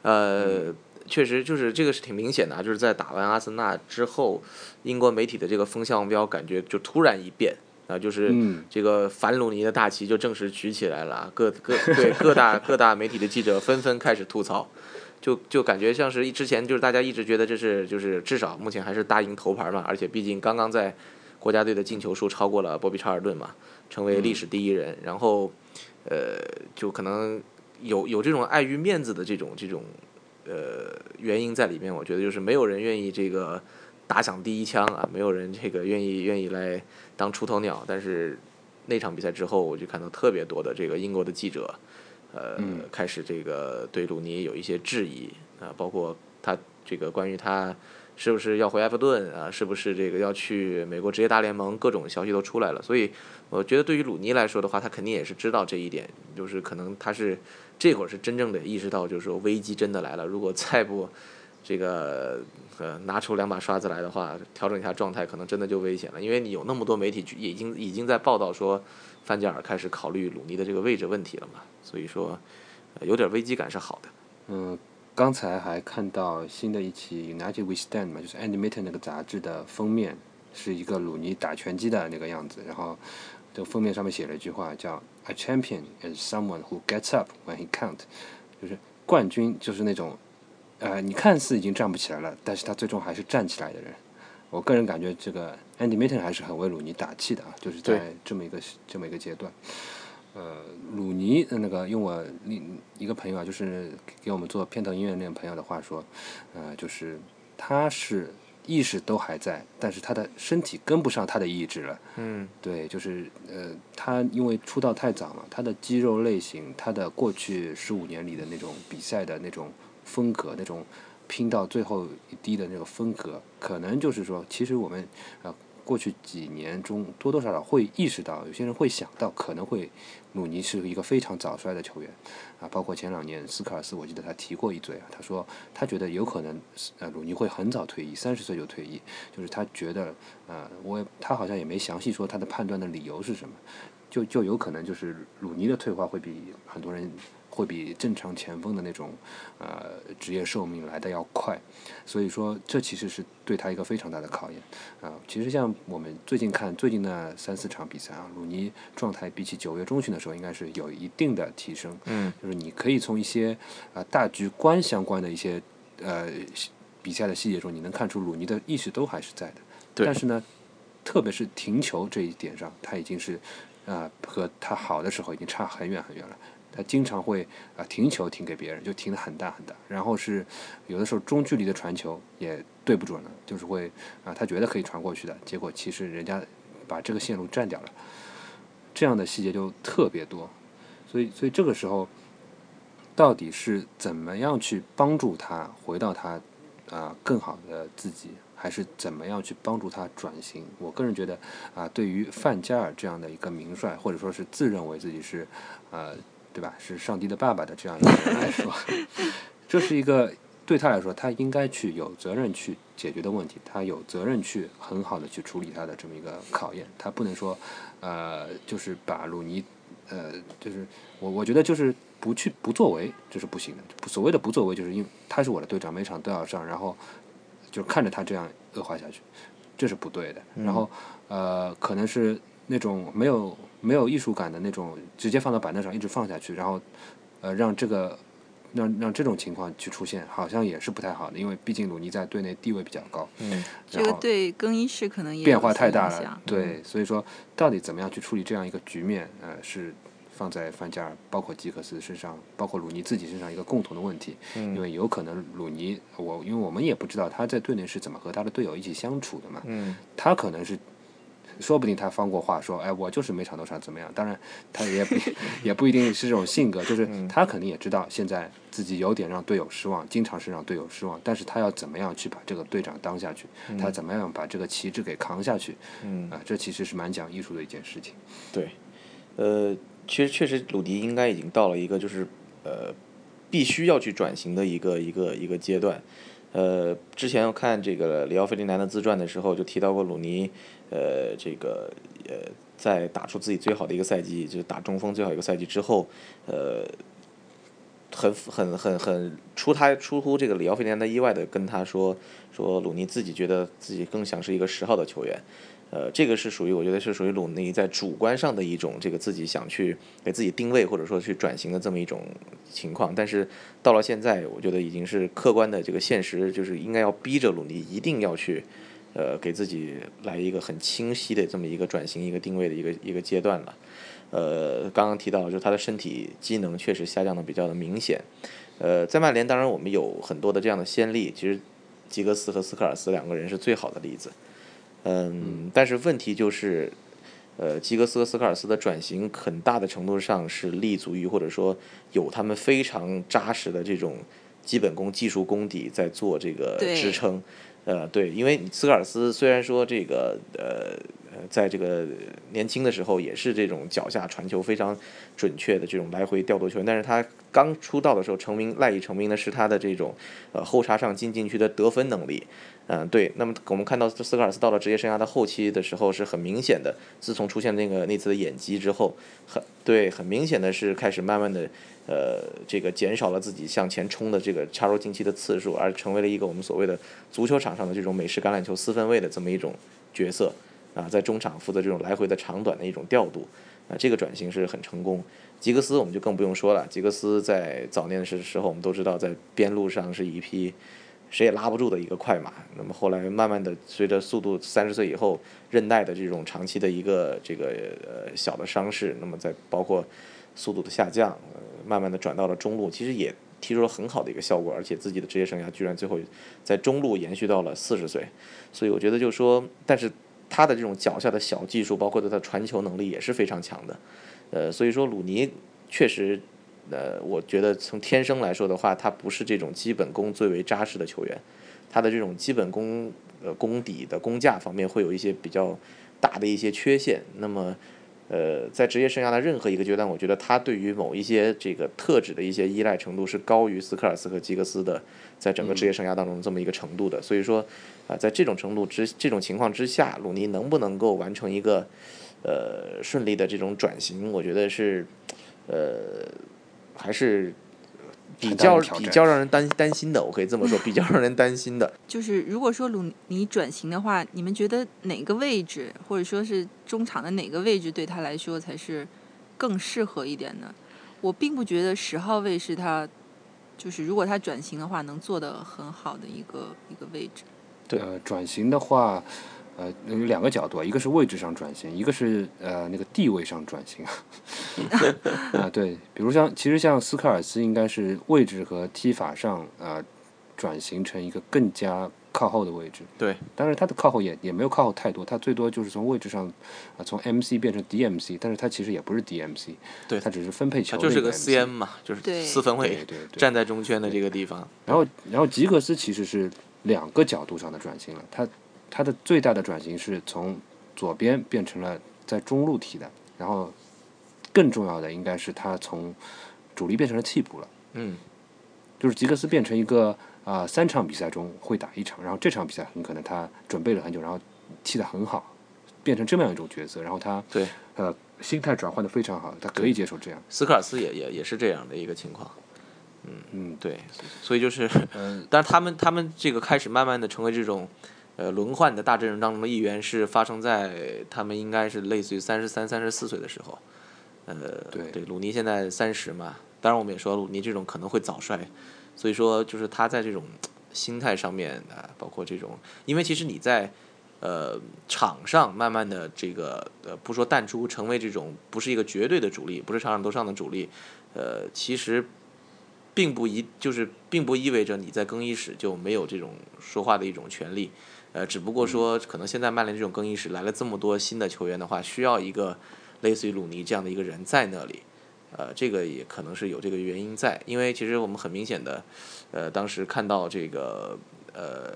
呃，确实就是这个是挺明显的啊，就是在打完阿森纳之后，英国媒体的这个风向标感觉就突然一变。啊，就是嗯。这个反鲁尼的大旗就正式举起来了啊，各各对各大各大媒体的记者纷纷开始吐槽，就就感觉像是一之前就是大家一直觉得这是就是至少目前还是大赢头牌嘛，而且毕竟刚刚在国家队的进球数超过了波比查尔顿嘛，成为历史第一人，然后呃就可能有有这种碍于面子的这种这种呃原因在里面，我觉得就是没有人愿意这个打响第一枪啊，没有人这个愿意愿意来当出头鸟。但是那场比赛之后，我就看到特别多的这个英国的记者，呃，开始这个对鲁尼有一些质疑啊，包括他这个关于他是不是要回埃弗顿啊，是不是这个要去美国职业大联盟，各种消息都出来了。所以我觉得对于鲁尼来说的话，他肯定也是知道这一点，就是可能他是这会儿是真正的意识到，就是说危机真的来了，如果再不这个呃拿出两把刷子来的话，调整一下状态，可能真的就危险了。因为你有那么多媒体已经已经在报道说，范加尔开始考虑鲁尼的这个位置问题了嘛，所以说、有点危机感是好的。嗯，刚才还看到新的一期《United We Stand》嘛，就是 Andy Mitton 那个杂志的封面是一个鲁尼打拳击的那个样子，然后这个封面上面写了一句话叫 “A champion is someone who gets up when he can't”，就是冠军就是那种，呃，你看似已经站不起来了，但是他最终还是站起来的人。我个人感觉这个 Andy Mitten 还是很为鲁尼打气的啊，就是在这么一个这么一个阶段。呃，鲁尼呃那个用我另一个朋友啊，就是给我们做片头音乐那个朋友的话说，呃，就是他是意识都还在，但是他的身体跟不上他的意志了。嗯对，就是呃，他因为出道太早了，他的肌肉类型，他的过去十五年里的那种比赛的那种风格，那种拼到最后一滴的那个风格，可能就是说，其实我们呃过去几年中多多少少会意识到，有些人会想到可能会鲁尼是一个非常早衰的球员啊，包括前两年斯科尔斯，我记得他提过一嘴啊，他说他觉得有可能呃鲁尼会很早退役，三十岁就退役，就是他觉得呃我也他好像也没详细说他的判断的理由是什么，就就有可能就是鲁尼的退化会比很多人会比正常前锋的那种呃职业寿命来的要快，所以说这其实是对他一个非常大的考验啊、其实像我们最近看最近的三四场比赛啊，鲁尼状态比起九月中旬的时候应该是有一定的提升，嗯就是你可以从一些啊、呃大局观相关的一些呃比赛的细节中，你能看出鲁尼的意识都还是在的。对但是呢，特别是停球这一点上，他已经是啊、和他好的时候已经差很远很远了。他经常会啊、停球停给别人，就停得很大很大，然后是有的时候中距离的传球也对不准了，就是会啊、他觉得可以传过去的，结果其实人家把这个线路占掉了，这样的细节就特别多，所以所以这个时候到底是怎么样去帮助他回到他啊、更好的自己，还是怎么样去帮助他转型？我个人觉得啊、对于范加尔这样的一个名帅，或者说是自认为自己是呃对吧？是上帝的爸爸的这样一个人来说，这是一个对他来说，他应该去有责任去解决的问题，他有责任去很好的去处理他的这么一个考验，他不能说呃就是把鲁尼呃就是我我觉得就是不去不作为这是不行的，所谓的不作为就是因为他是我的队长，每场都要上，然后就看着他这样恶化下去，这是不对的。然后呃可能是那种没有没有艺术感的那种，直接放到板凳上一直放下去，然后呃让这个让让这种情况去出现，好像也是不太好的，因为毕竟鲁尼在队内地位比较高，嗯。这个对更衣室可能也变化太大了，对，所以说到底怎么样去处理这样一个局面，呃，是放在范加尔、包括吉克斯身上，包括鲁尼自己身上一个共同的问题，因为有可能鲁尼，我因为我们也不知道他在队内是怎么和他的队友一起相处的嘛，嗯。他可能是。说不定他放过话说，哎，我就是每场都上怎么样。当然，他也不 也不一定是这种性格，就是他肯定也知道现在自己有点让队友失望，经常是让队友失望。但是他要怎么样去把这个队长当下去？他怎么样把这个旗帜给扛下去？嗯啊，这其实是蛮讲艺术的一件事情。对，呃，其实确实鲁迪应该已经到了一个就是呃必须要去转型的一个一个一个阶段。呃，之前我看这个里奥费迪南的自传的时候，就提到过鲁尼，呃，这个呃，在打出自己最好的一个赛季，就是打中锋最好一个赛季之后，呃，很很很很出他出乎这个里奥费迪南的意外的跟他说说鲁尼自己觉得自己更像是一个十号的球员。呃，这个是属于我觉得是属于鲁尼在主观上的一种这个自己想去给自己定位或者说去转型的这么一种情况，但是到了现在，我觉得已经是客观的这个现实，就是应该要逼着鲁尼一定要去，呃，给自己来一个很清晰的这么一个转型一个定位的一个一个阶段了。呃，刚刚提到就是他的身体机能确实下降的比较的明显。呃，在曼联当然我们有很多的这样的先例，其实吉格斯和斯科尔斯两个人是最好的例子。嗯，但是问题就是，呃，基格斯和斯科尔斯的转型很大的程度上是立足于或者说有他们非常扎实的这种基本功、技术功底在做这个支撑。呃，对，因为斯科尔斯虽然说这个呃呃，在这个年轻的时候也是这种脚下传球非常准确的这种来回调度球员，但是他刚出道的时候成名赖以成名的是他的这种呃后插上进禁区的得分能力。嗯，对。那么我们看到斯科尔斯到了职业生涯的后期的时候，是很明显的。自从出现那个那次的演技之后，很对，很明显的是开始慢慢的，呃，这个减少了自己向前冲的这个插入禁区的次数，而成为了一个我们所谓的足球场上的这种美式橄榄球四分卫的这么一种角色。啊，在中场负责这种来回的长短的一种调度。啊，这个转型是很成功。吉格斯我们就更不用说了。吉格斯在早年的时时候，我们都知道在边路上是一匹。谁也拉不住的一个快马。那么后来慢慢的，随着速度三十岁以后韧带的这种长期的一个这个呃小的伤势，那么在包括速度的下降，慢慢的转到了中路，其实也踢出了很好的一个效果，而且自己的职业生涯居然最后在中路延续到了四十岁。所以我觉得就是说，但是他的这种脚下的小技术，包括他的传球能力也是非常强的。呃，所以说鲁尼确实。呃，我觉得从天生来说的话，他不是这种基本功最为扎实的球员，他的这种基本功呃功底的功架方面会有一些比较大的一些缺陷。那么，呃，在职业生涯的任何一个阶段，我觉得他对于某一些这个特质的一些依赖程度是高于斯科尔斯和吉格斯的，在整个职业生涯当中这么一个程度的。所以说，啊，在这种程度之这种情况之下，鲁尼能不能够完成一个呃顺利的这种转型，我觉得是呃。还是比较比较让人担担心的，我可以这么说，比较让人担心的。就是如果说鲁尼转型的话，你们觉得哪个位置，或者说是中场的哪个位置对他来说才是更适合一点呢？我并不觉得十号位是他，就是如果他转型的话，能做的很好的一个一个位置。对，呃，转型的话。呃，有两个角度啊，一个是位置上转型，一个是呃那个地位上转型。啊，对，比如像其实像斯科尔斯应该是位置和踢法上啊转型成一个更加靠后的位置。对，但是他的靠后也也没有靠后太多，他最多就是从位置上啊从 MC 变成 DMC，但是他其实也不是 DMC，对他只是分配球。他就是个 CM 嘛，就是四分位，对对，站在中圈的这个地方。然后然后吉格斯其实是两个角度上的转型了，他。他的最大的转型是从左边变成了在中路踢的，然后更重要的应该是他从主力变成了替补了。嗯，就是吉格斯变成一个啊三场比赛中会打一场，然后这场比赛很可能他准备了很久，然后踢得很好，变成这么样一种角色，然后他对呃心态转换的非常好，他可以接受这样。斯科尔斯也也也是这样的一个情况。嗯嗯，对，所以就是，嗯，但是他们他们这个开始慢慢的成为这种。呃，轮换的大阵容当中的一员是发生在他们应该是类似于三十三、三十四岁的时候。呃，对，鲁尼现在三十嘛，当然我们也说鲁尼这种可能会早衰，所以说就是他在这种心态上面啊，包括这种，因为其实你在呃场上慢慢的这个呃不说淡出，成为这种不是一个绝对的主力，不是场场都上的主力，呃，其实并不一就是并不意味着你在更衣室就没有这种说话的一种权利。呃，只不过说，可能现在曼联这种更衣室来了这么多新的球员的话，需要一个类似于鲁尼这样的一个人在那里，呃，这个也可能是有这个原因在，因为其实我们很明显的，呃，当时看到这个，呃，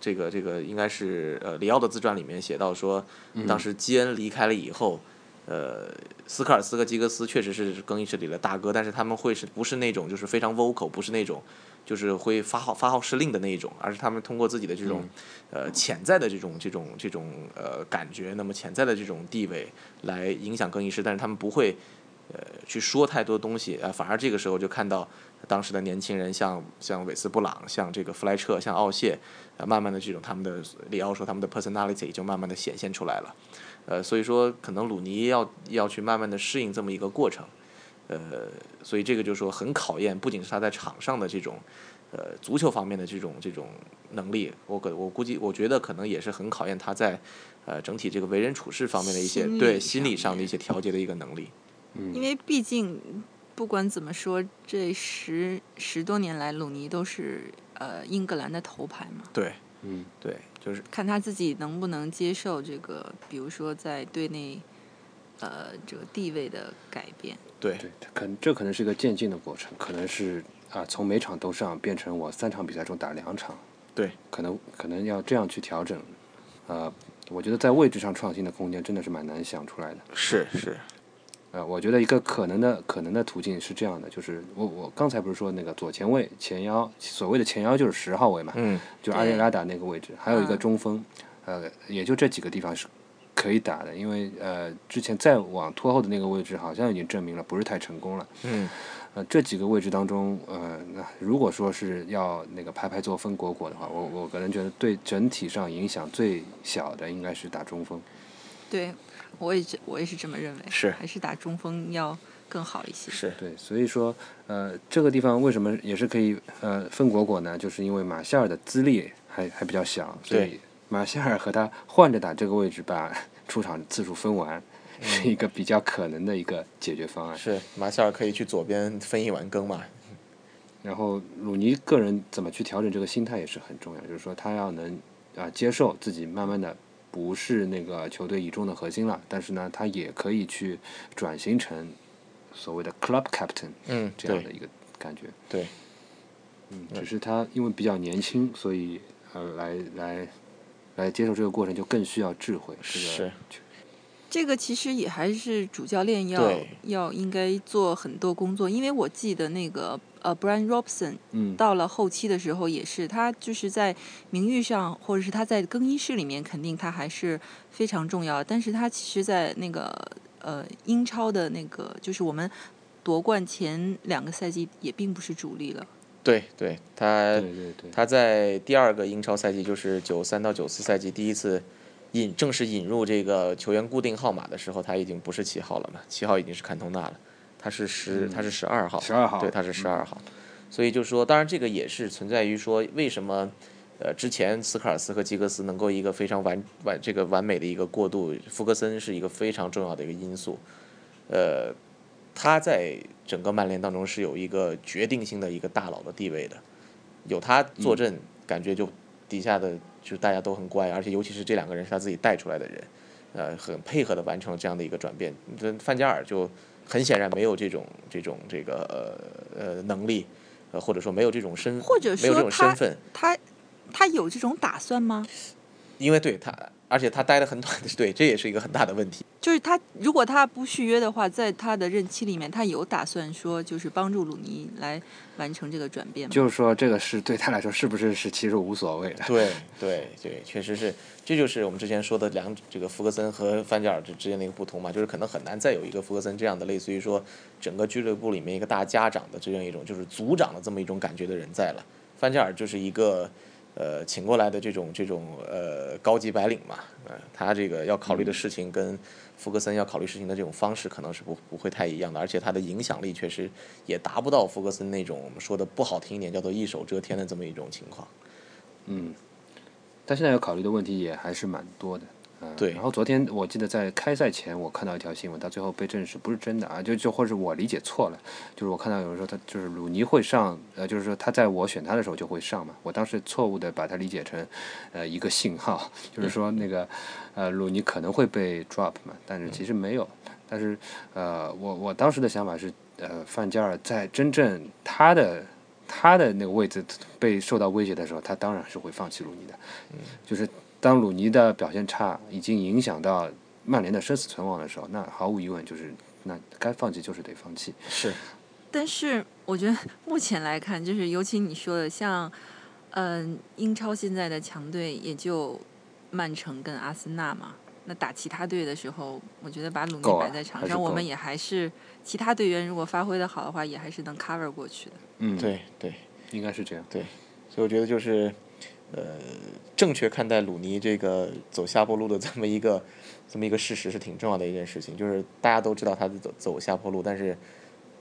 这个这个应该是呃里奥的自传里面写到说，当时基恩离开了以后，呃，斯科尔斯和吉格斯确实是更衣室里的大哥，但是他们会是不是那种就是非常 vocal，不是那种。就是会发号发号施令的那一种，而是他们通过自己的这种，呃，潜在的这种这种这种呃感觉，那么潜在的这种地位来影响更衣室，但是他们不会，呃，去说太多东西啊，反而这个时候就看到当时的年轻人，像像韦斯布朗，像这个弗莱彻，像奥谢，啊，慢慢的这种他们的里奥说他们的 personality 就慢慢的显现出来了，呃，所以说可能鲁尼要要去慢慢的适应这么一个过程，呃，所以这个就说很考验，不仅是他在场上的这种。呃，足球方面的这种这种能力，我可我估计，我觉得可能也是很考验他在，呃，整体这个为人处事方面的一些对心理上的一些调节的一个能力。嗯因为毕竟不管怎么说，这十十多年来，鲁尼都是呃英格兰的头牌嘛。对，嗯，对，就是看他自己能不能接受这个，比如说在队内，呃，这个地位的改变。对，对，可能这可能是一个渐进的过程，可能是。啊，从每场都上变成我三场比赛中打两场，对，可能可能要这样去调整，呃，我觉得在位置上创新的空间真的是蛮难想出来的。是是，呃，我觉得一个可能的可能的途径是这样的，就是我我刚才不是说那个左前卫前腰，所谓的前腰就是十号位嘛，嗯，就阿耶拉达那个位置，还有一个中锋，呃，也就这几个地方是可以打的，因为呃，之前再往拖后的那个位置好像已经证明了不是太成功了，嗯。呃，这几个位置当中，呃，那如果说是要那个排排坐分果果的话，我我个人觉得对整体上影响最小的应该是打中锋。对，我也我也是这么认为，是还是打中锋要更好一些。是对，所以说，呃，这个地方为什么也是可以呃分果果呢？就是因为马夏尔的资历还还比较小，所以马夏尔和他换着打这个位置，把 出场次数分完。是一个比较可能的一个解决方案。是马夏尔可以去左边分一碗羹嘛？然后鲁尼个人怎么去调整这个心态也是很重要，就是说他要能啊接受自己慢慢的不是那个球队倚重的核心了，但是呢，他也可以去转型成所谓的 club captain，嗯，这样的一个感觉。对，嗯，只是他因为比较年轻，所以呃来来来接受这个过程就更需要智慧。是。这个其实也还是主教练要要应该做很多工作，因为我记得那个呃，Brian Robson，嗯，到了后期的时候也是，他就是在名誉上或者是他在更衣室里面，肯定他还是非常重要。但是他其实，在那个呃英超的那个，就是我们夺冠前两个赛季也并不是主力了。对对，他对对对，他在第二个英超赛季，就是九三到九四赛季第一次。引正式引入这个球员固定号码的时候，他已经不是七号了嘛？七号已经是坎通纳了，他是十，他是十二号，十二号，对，他是十二号。所以就说，当然这个也是存在于说，为什么呃之前斯科尔斯和吉格斯能够一个非常完完这个完美的一个过渡，福格森是一个非常重要的一个因素。呃，他在整个曼联当中是有一个决定性的一个大佬的地位的，有他坐镇，感觉就底下的。就大家都很乖，而且尤其是这两个人是他自己带出来的人，呃，很配合的完成了这样的一个转变。这范加尔就很显然没有这种这种这个呃呃能力，呃或者说没有这种身，或者没有这种身份，他他有这种打算吗？因为对他。而且他待了很短的，对，这也是一个很大的问题。就是他如果他不续约的话，在他的任期里面，他有打算说，就是帮助鲁尼来完成这个转变吗？就是说，这个是对他来说是不是是其实无所谓的。对对对，确实是，这就是我们之前说的两这个福格森和范加尔之之间的一个不同嘛，就是可能很难再有一个福格森这样的类似于说整个俱乐部里面一个大家长的这样一种就是组长的这么一种感觉的人在了。范加尔就是一个。呃，请过来的这种这种呃高级白领嘛，呃，他这个要考虑的事情跟福格森要考虑事情的这种方式可能是不不会太一样的，而且他的影响力确实也达不到福格森那种我们说的不好听一点叫做一手遮天的这么一种情况。嗯，他现在要考虑的问题也还是蛮多的。对，然后昨天我记得在开赛前，我看到一条新闻，到最后被证实不是真的啊，就就或者我理解错了，就是我看到有人说他就是鲁尼会上，呃，就是说他在我选他的时候就会上嘛，我当时错误的把它理解成，呃，一个信号，就是说那个，呃，鲁尼可能会被 drop 嘛，但是其实没有，但是呃，我我当时的想法是，呃，范加尔在真正他的他的那个位置被受到威胁的时候，他当然是会放弃鲁尼的，嗯，就是。当鲁尼的表现差，已经影响到曼联的生死存亡的时候，那毫无疑问就是，那该放弃就是得放弃。是，但是我觉得 目前来看，就是尤其你说的，像，嗯，英超现在的强队也就曼城跟阿森纳嘛，那打其他队的时候，我觉得把鲁尼摆在场上，我们也还是其他队员如果发挥的好的话，也还是能 cover 过去的。嗯，，对对，应该是这样。对所以我觉得就是，呃，正确看待鲁尼这个走下坡路的这么一个 这么一个事实是挺重要的一件事情。就是大家都知道他是走走下坡路，但是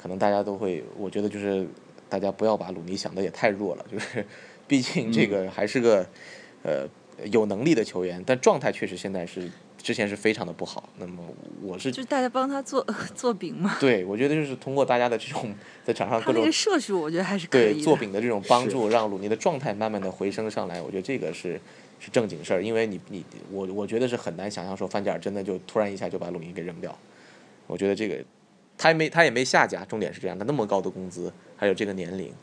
可能大家都会，我觉得就是大家不要把鲁尼想的也太弱了，就是毕竟这个还是个、呃有能力的球员，但状态确实现在是之前是非常的不好。那么我是就是大家帮他做 做饼嘛，对我觉得就是通过大家的这种在场上各种射术我觉得还是可对。做饼的这种 帮助，让鲁尼的状态慢慢的回升上来，我觉得这个是是正经事儿，因为你你我我觉得是很难想象说范加尔真的就突然一下就把鲁尼给扔掉，我觉得这个他也没他也没下家，重点是这样，他那么高的工资，还有这个年龄，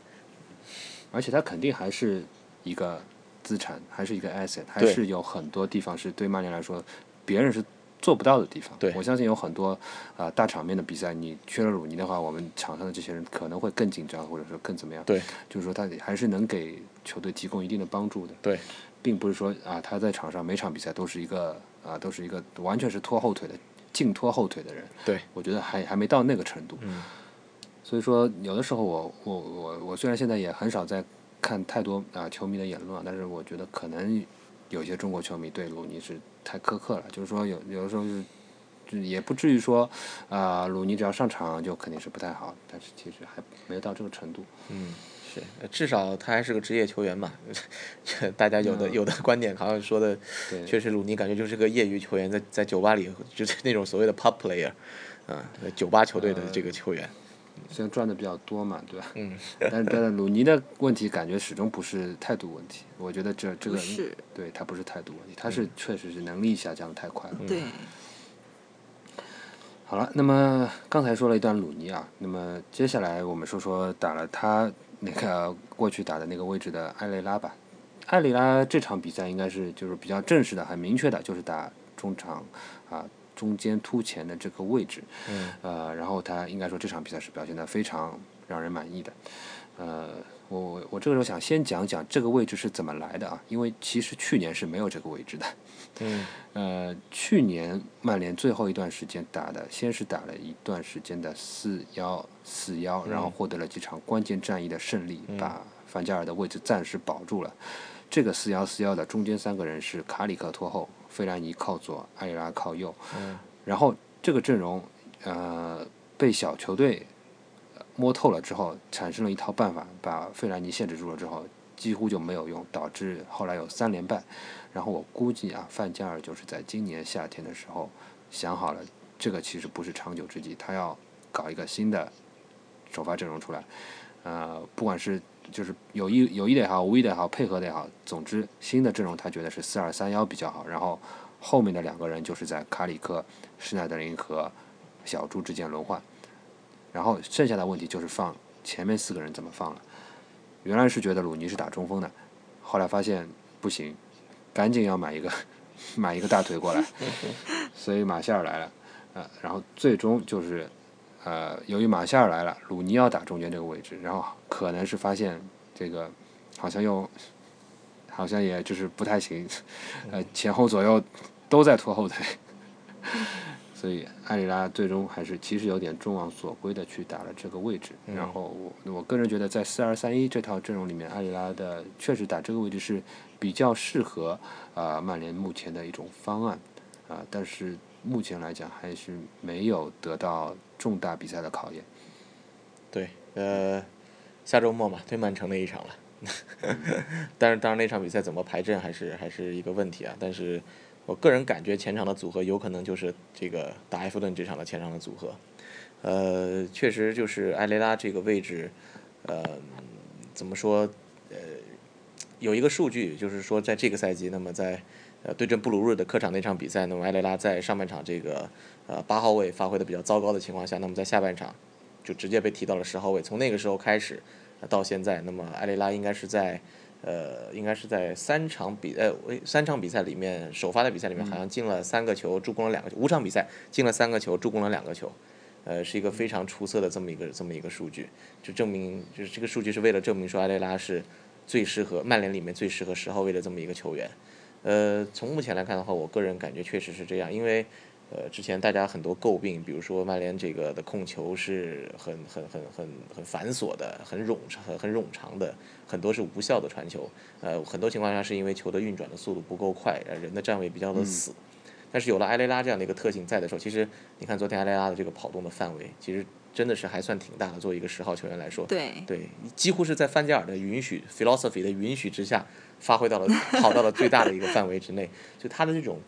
而且他肯定还是一个资产，还是一个 asset，还是有很多地方是对曼联来说别人是做不到的地方。对我相信有很多啊、呃大场面的比赛，你缺了鲁尼的话，我们场上的这些人可能会更紧张，或者说更怎么样。对，就是说他还是能给球队提供一定的帮助的。对，并不是说啊他在场上每场比赛都是一个啊都是一个完全是拖后腿的净拖后腿的人。对，我觉得还还没到那个程度。嗯所以说，有的时候我我我我虽然现在也很少在看太多啊、球迷的言论啊，但是我觉得可能有些中国球迷对鲁尼是太苛刻了，就是说有有的时候是。就也不至于说，啊、鲁尼只要上场就肯定是不太好，但是其实还没有到这个程度。嗯。是，呃至少他还是个职业球员嘛。大家有的嗯有的观点好像说的，确实鲁尼感觉就是个业余球员，在在酒吧里就是那种所谓的 pub player，啊，酒吧球队的这个球员。虽然赚的比较多嘛，对吧？嗯。但是但是鲁尼的问题感觉始终不是态度问题，我觉得这这个是对他不是态度问题，他是确实是能力下降的太快了。对，好了，那么刚才说了一段鲁尼啊，那么接下来我们说说打了他那个过去打的那个位置的埃雷拉吧。埃雷拉这场比赛应该是就是比较正式的、很明确的，就是打中场啊中间突前的这个位置。嗯。呃，然后他应该说这场比赛是表现的非常让人满意的。呃，我我我这个时候想先讲讲这个位置是怎么来的啊，因为其实去年是没有这个位置的。嗯 呃，去年曼联最后一段时间打的，先是打了一段时间的四幺四幺，然后获得了几场关键战役的胜利，把范加尔的位置暂时保住了。这个四幺四幺的中间三个人是卡里克拖后，费兰尼靠左，埃里拉靠右。嗯然后这个阵容，呃，被小球队呃摸透了之后，产生了一套办法，把费兰尼限制住了之后，几乎就没有用，导致后来有三连败。然后我估计啊，范加尔就是在今年夏天的时候想好了，这个其实不是长久之计，他要搞一个新的首发阵容出来。呃，不管是就是有意有意的也好，无意的也好，配合的也好，总之新的阵容他觉得是四二三幺比较好。然后后面的两个人就是在卡里克、施耐德林和小猪之间轮换。然后剩下的问题就是放前面四个人怎么放了。原来是觉得鲁尼是打中锋的，后来发现不行，赶紧要买一个 买一个大腿过来，所以马夏尔来了，呃，然后最终就是，呃，由于马夏尔来了，鲁尼要打中间这个位置，然后可能是发现这个好像又好像也就是不太行，呃，前后左右都在拖后腿，所以埃里拉最终还是其实有点众望所归的去打了这个位置。嗯然后我我个人觉得在四二三一这套阵容里面，埃里拉的确实打这个位置是比较适合啊、呃曼联目前的一种方案啊、但是目前来讲还是没有得到重大比赛的考验。对，呃，下周末嘛，对曼城那一场了。但是当然那场比赛怎么排阵还是还是一个问题啊。但是我个人感觉前场的组合有可能就是这个打埃弗顿这场的前场的组合。呃，确实就是埃雷拉这个位置，呃，怎么说？呃，有一个数据就是说，在这个赛季，那么在呃对阵布鲁日的客场那场比赛，那么埃雷拉在上半场这个呃八号位发挥的比较糟糕的情况下，那么在下半场就直接被提到了十号位。从那个时候开始，呃到现在，那么埃雷拉应该是在呃应该是在三场比呃三场比赛里面首发的比赛里面好像进了三个球，助攻了两个球，五场比赛进了三个球，助攻了两个球。呃，是一个非常出色的这么一个这么一个数据，就证明就是这个数据是为了证明说埃雷拉是最适合曼联里面最适合十号位的这么一个球员。呃，从目前来看的话，我个人感觉确实是这样，因为呃，之前大家很多诟病，比如说曼联这个的控球是很很很很很繁琐的，很冗长很很冗长的，很多是无效的传球。呃，很多情况下是因为球的运转的速度不够快，呃，人的站位比较的死。但是有了埃雷拉这样的一个特性在的时候，其实你看昨天埃雷拉的这个跑动的范围，其实真的是还算挺大的。作为一个十号球员来说，对对，几乎是在范加尔的允许 philosophy 的允许之下，发挥到了 跑到了最大的一个范围之内。就他的这种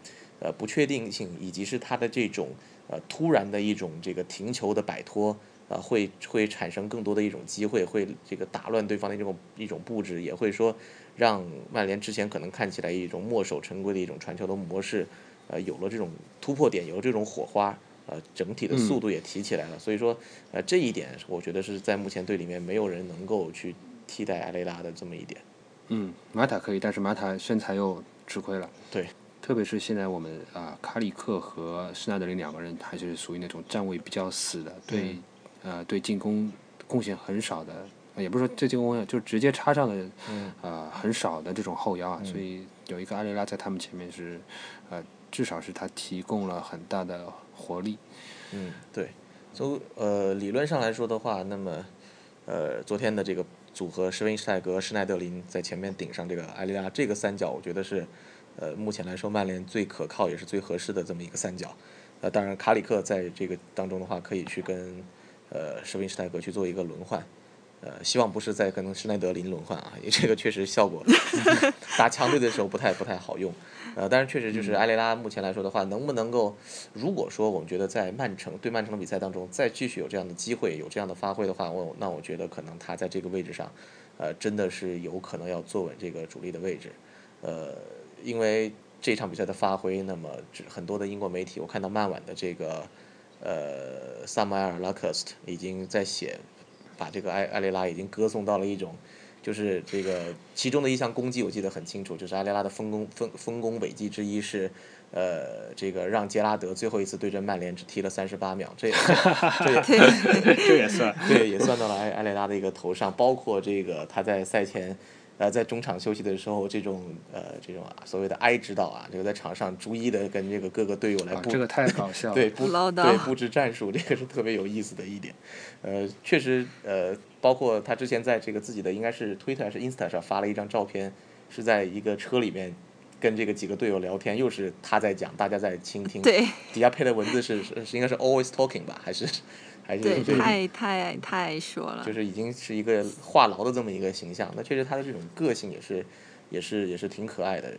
呃不确定性，以及是他的这种呃突然的一种这个停球的摆脱，呃会会产生更多的一种机会，会这个打乱对方的这种一种布置，也会说让曼联之前可能看起来一种墨守成规的一种传球的模式。呃，有了这种突破点，有了这种火花，呃，整体的速度也提起来了。所以说，呃，这一点我觉得是在目前队里面没有人能够去替代埃雷拉的这么一点。嗯，马塔可以，但是马塔身材又吃亏了。对，特别是现在我们啊，卡里克和施耐德林两个人还是属于那种站位比较死的，对，呃，对进攻贡献很少的，也不是说对进攻就直接插上的，呃，很少的这种后腰啊。所以有一个阿雷拉在他们前面是，呃。至少是他提供了很大的活力。嗯，对，从呃理论上来说的话，那么呃昨天的这个组合，施温施泰格、施耐德林在前面顶上这个埃利拉这个三角，我觉得是呃目前来说曼联最可靠也是最合适的这么一个三角。呃，当然卡里克在这个当中的话，可以去跟呃施温施泰格去做一个轮换。呃，希望不是在跟施耐德林轮换啊，因为这个确实效果 打强队的时候不太不太好用。呃，但是确实就是埃雷拉目前来说的话，能不能够，如果说我们觉得在曼城对曼城的比赛当中再继续有这样的机会，有这样的发挥的话，我那我觉得可能他在这个位置上，呃，真的是有可能要坐稳这个主力的位置。呃，因为这场比赛的发挥，那么很多的英国媒体，我看到曼晚的这个呃萨马尔拉克斯特已经在写。把这个埃埃雷拉已经歌颂到了一种，就是这个其中的一项功绩，我记得很清楚，就是埃雷拉的丰功丰丰功伟绩之一是，呃，这个让杰拉德最后一次对阵曼联只踢了三十八秒，这这 这也算，对，也算到了埃埃雷拉的一个头上，包括这个他在赛前。呃，在中场休息的时候，这种呃，这种啊，所谓的哀指导啊，这个在场上逐一的跟这个各个队友来布，这个太搞笑，对布对布置战术，这个是特别有意思的一点。呃，确实，呃，包括他之前在这个自己的应该是 Twitter 还是 Insta 上发了一张照片，是在一个车里面跟这个几个队友聊天，又是他在讲，大家在倾听，对，底下配的文字是是应该是 Always Talking 吧，还是？对，太太太说了，就是已经是一个话痨的这么一个形象。那确实他的这种个性也是，也是也是挺可爱的。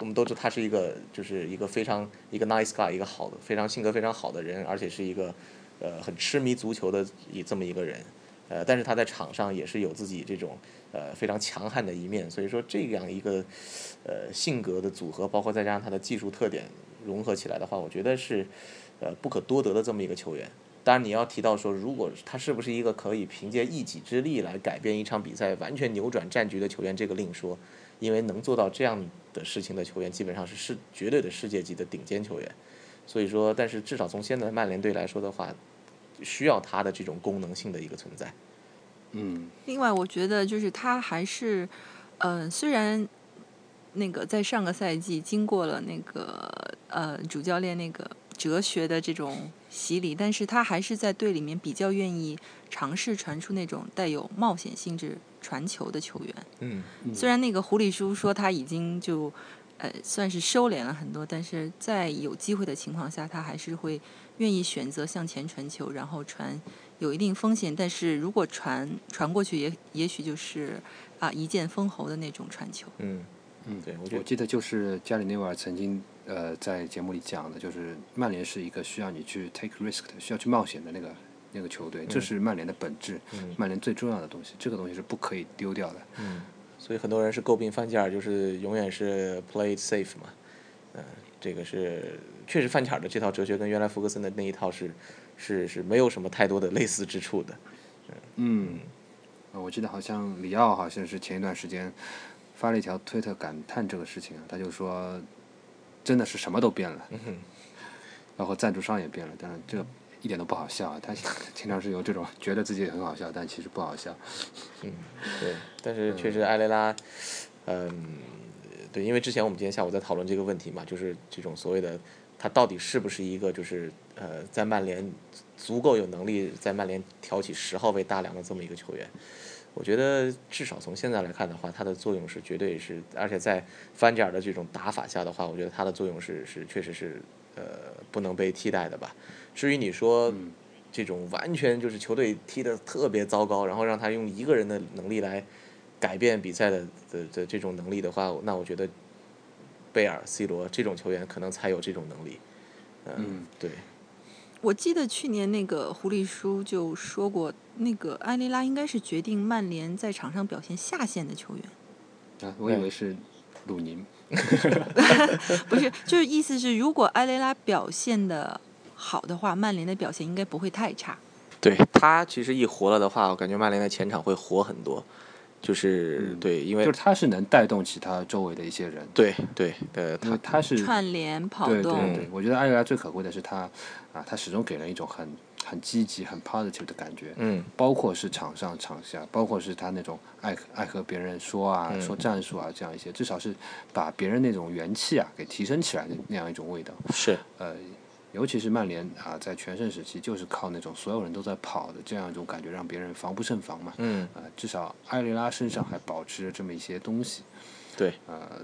我们都知道他是一个，就是一个非常一个 nice guy，一个好的，非常性格非常好的人，而且是一个呃很痴迷足球的一这么一个人。呃，但是他在场上也是有自己这种呃非常强悍的一面。所以说这样一个呃性格的组合，包括再加上他的技术特点融合起来的话，我觉得是呃不可多得的这么一个球员。当然，你要提到说，如果他是不是一个可以凭借一己之力来改变一场比赛、完全扭转战局的球员，这个另说。因为能做到这样的事情的球员，基本上是世绝对的世界级的顶尖球员。所以说，但是至少从现在曼联队来说的话，需要他的这种功能性的一个存在。嗯。另外，我觉得就是他还是，嗯，虽然那个在上个赛季经过了那个呃主教练那个。哲学的这种洗礼，但是他还是在队里面比较愿意尝试传出那种带有冒险性质传球的球员。嗯，虽然那个狐狸叔说他已经就呃算是收敛了很多，但是在有机会的情况下，他还是会愿意选择向前传球，然后传有一定风险，但是如果传传过去，也也许就是啊一剑封喉的那种传球。嗯嗯，对，我记得就是加里内瓦尔曾经。呃，在节目里讲的，就是曼联是一个需要你去 take risk 的，需要去冒险的那个那个球队，这是曼联的本质，曼联最重要的东西，这个东西是不可以丢掉的。嗯，所以很多人是诟病范加尔，就是永远是 play safe 嘛，嗯，这个是确实范加尔的这套哲学跟原来福格森的那一套是是是没有什么太多的 类似之处的。嗯，我记得好像里奥好像是前一段时间发了一条推特感叹这个事情啊，他就说。真的是什么都变了，包括赞助商也变了，但是这个一点都不好笑啊！他 经常是有这种觉得自己很好笑，但其实不好笑。嗯，对，但是确实埃雷拉，嗯，对，因为之前我们今天下午在讨论这个问题嘛，就是这种所谓的他到底是不是一个就是呃在曼联足够有能力在曼联挑起十号位大梁的这么一个球员。我觉得至少从现在来看的话，它的作用是绝对是，而且在范加尔的这种打法下的话，我觉得它的作用是是确实是呃不能被替代的吧。至于你说这种完全就是球队踢得特别糟糕，然后让他用一个人的能力来改变比赛的的的这种能力的话，那我觉得贝尔、C 罗这种球员可能才有这种能力。嗯，对。我记得去年那个狐狸叔就说过，那个埃雷拉应该是决定曼联在场上表现下限的球员。啊，我以为是鲁宁。不是，就是意思是，如果埃雷拉表现的好的话，曼联的表现应该不会太差。对他其实一活了的话，我感觉曼联的前场会活很多。就是对，因为就是他是能带动其他周围的一些人。对对呃，他他是串联跑动。对对对，我觉得艾瑞拉最可贵的是他啊，他始终给人一种很很积极、很 positive 的感觉。嗯。包括是场上场下，包括是他那种爱爱和别人说啊、说战术啊这样一些，至少是把别人那种元气啊给提升起来的那样一种味道。是。呃。尤其是曼联啊，在全盛时期就是靠那种所有人都在跑的这样一种感觉，让别人防不胜防嘛。嗯。呃，至少埃雷拉身上还保持着这么一些东西。对。呃，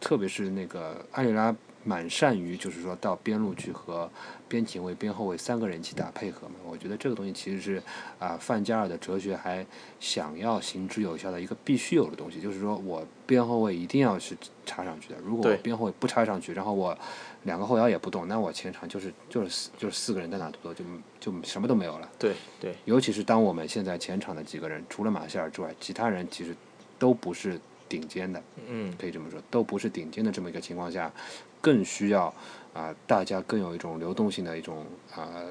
特别是那个埃雷拉蛮善于，就是说到边路去和边前卫、边后卫三个人一起打配合嘛。我觉得这个东西其实是啊，范加尔的哲学还想要行之有效的一个必须有的东西，就是说我边后卫一定要是插上去的。如果我边后卫不插上去，然后我。两个后腰也不动，那我前场就是就是四就是四个人在那突就就什么都没有了。对对，尤其是当我们现在前场的几个人，除了马歇尔之外，其他人其实都不是顶尖的。嗯，可以这么说，都不是顶尖的这么一个情况下，更需要啊，大家更有一种流动性的一种啊，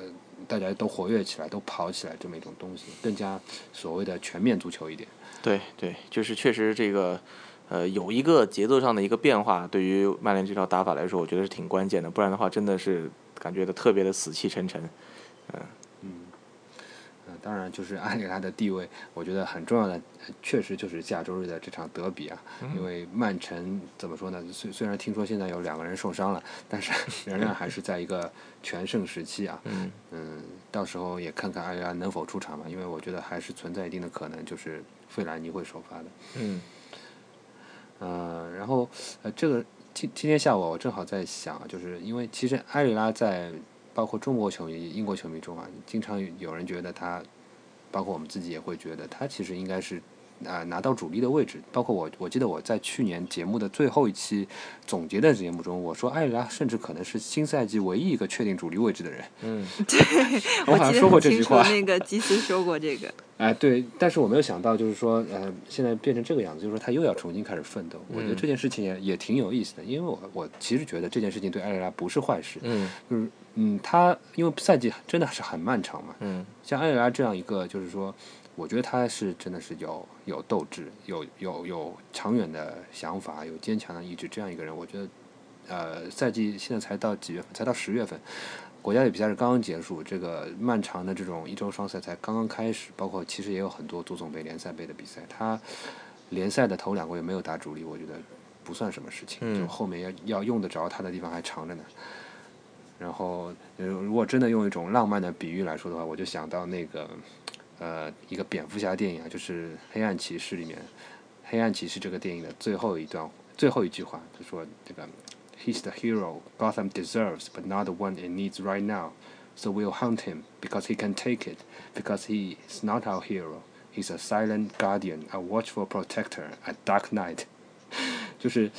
大家都活跃起来，都跑起来这么一种东西，更加所谓的全面足球一点。对对，就是确实这个。呃，有一个节奏上的一个变化，对于曼联这套打法来说，我觉得是挺关键的。不然的话，真的是感觉的特别的死气沉沉。嗯嗯，呃，当然就是阿里拉的地位，我觉得很重要的，确实就是下周日的这场德比啊。因为曼城怎么说呢？虽虽然听说现在有两个人受伤了，但是 仍然还是在一个全盛时期啊。嗯嗯，到时候也看看阿里拉能否出场吧。因为我觉得还是存在一定的可能，就是费兰尼会首发的。嗯。呃，然后呃，这个今今天下午我正好在想，就是因为其实埃里拉在包括中国球迷、英国球迷中啊，经常有人觉得他，包括我们自己也会觉得他其实应该是。啊，拿到主力的位置，包括我，我记得我在去年节目的最后一期总结的节目中，我说埃里拉甚至可能是新赛季唯一一个确定主力位置的人。嗯，对，我好像说过这句话。那个基斯说过这个。哎，对，但是我没有想到，就是说，呃，现在变成这个样子，就是说他又要重新开始奋斗。我觉得这件事情也也挺有意思的，因为我我其实觉得这件事情对埃里拉不是坏事。嗯。就是嗯，他因为赛季真的是很漫长嘛。嗯。像埃里拉这样一个，就是说。我觉得他是真的是有有斗志，有有有长远的想法，有坚强的意志，这样一个人，我觉得，呃，赛季现在才到几月份？才到十月份，国家队比赛是刚刚结束，这个漫长的这种一周双赛才刚刚开始，包括其实也有很多足总杯、联赛杯的比赛，他联赛的头两个月没有打主力，我觉得不算什么事情，就后面要要用得着他的地方还长着呢。然后，如果真的用一种浪漫的比喻来说的话，我就想到那个。呃，一个蝙蝠侠电影啊，就是《黑暗骑士》里面，《黑暗骑士》这个电影的最后一段最后一句话，他说：“这个 He's the hero Gotham deserves, but not the one it needs right now. So we'll hunt him because he can take it. Because he is not our hero. He's a silent guardian, a watchful protector, a dark knight.” 就是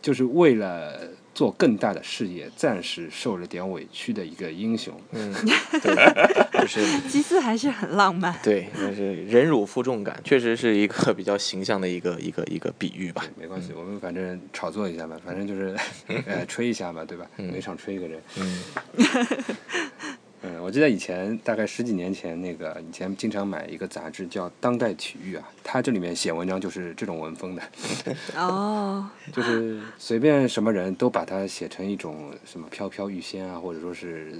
就是为了。做更大的事业，暂时受了点委屈的一个英雄。嗯，对，就是。基斯还是很浪漫。对，就是忍辱负重感，确实是一个比较形象的一个一个一个比喻吧。没关系，我们反正炒作一下吧，反正就是 呃吹一下吧，对吧？每场吹一个人。嗯。嗯，我记得以前大概十几年前，那个以前经常买一个杂志叫《当代体育》啊，它这里面写文章就是这种文风的。哦。就是随便什么人都把它写成一种什么飘飘欲仙啊，或者说是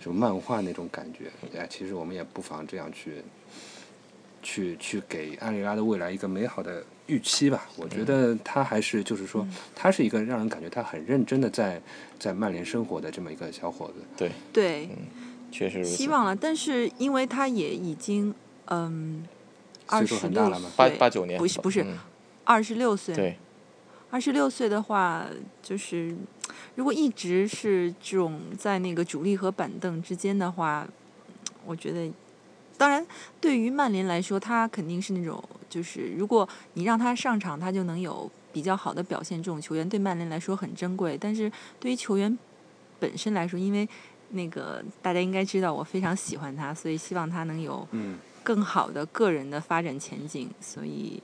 什么漫画那种感觉。哎，其实我们也不妨这样去去去给安利拉的未来一个美好的预期吧。我觉得他还是就是说，他是一个让人感觉他很认真的在在曼联生活的这么一个小伙子。对，对，确实希望了。但是因为他也已经嗯二十六八，八九年不是不是嗯二十六岁，对，二十六岁的话，就是如果一直是这种在那个主力和板凳之间的话，我觉得，当然对于曼联来说，他肯定是那种就是如果你让他上场，他就能有比较好的表现，这种球员对曼联来说很珍贵。但是对于球员本身来说，因为那个大家应该知道，我非常喜欢他，所以希望他能有嗯，更好的个人的发展前景。所以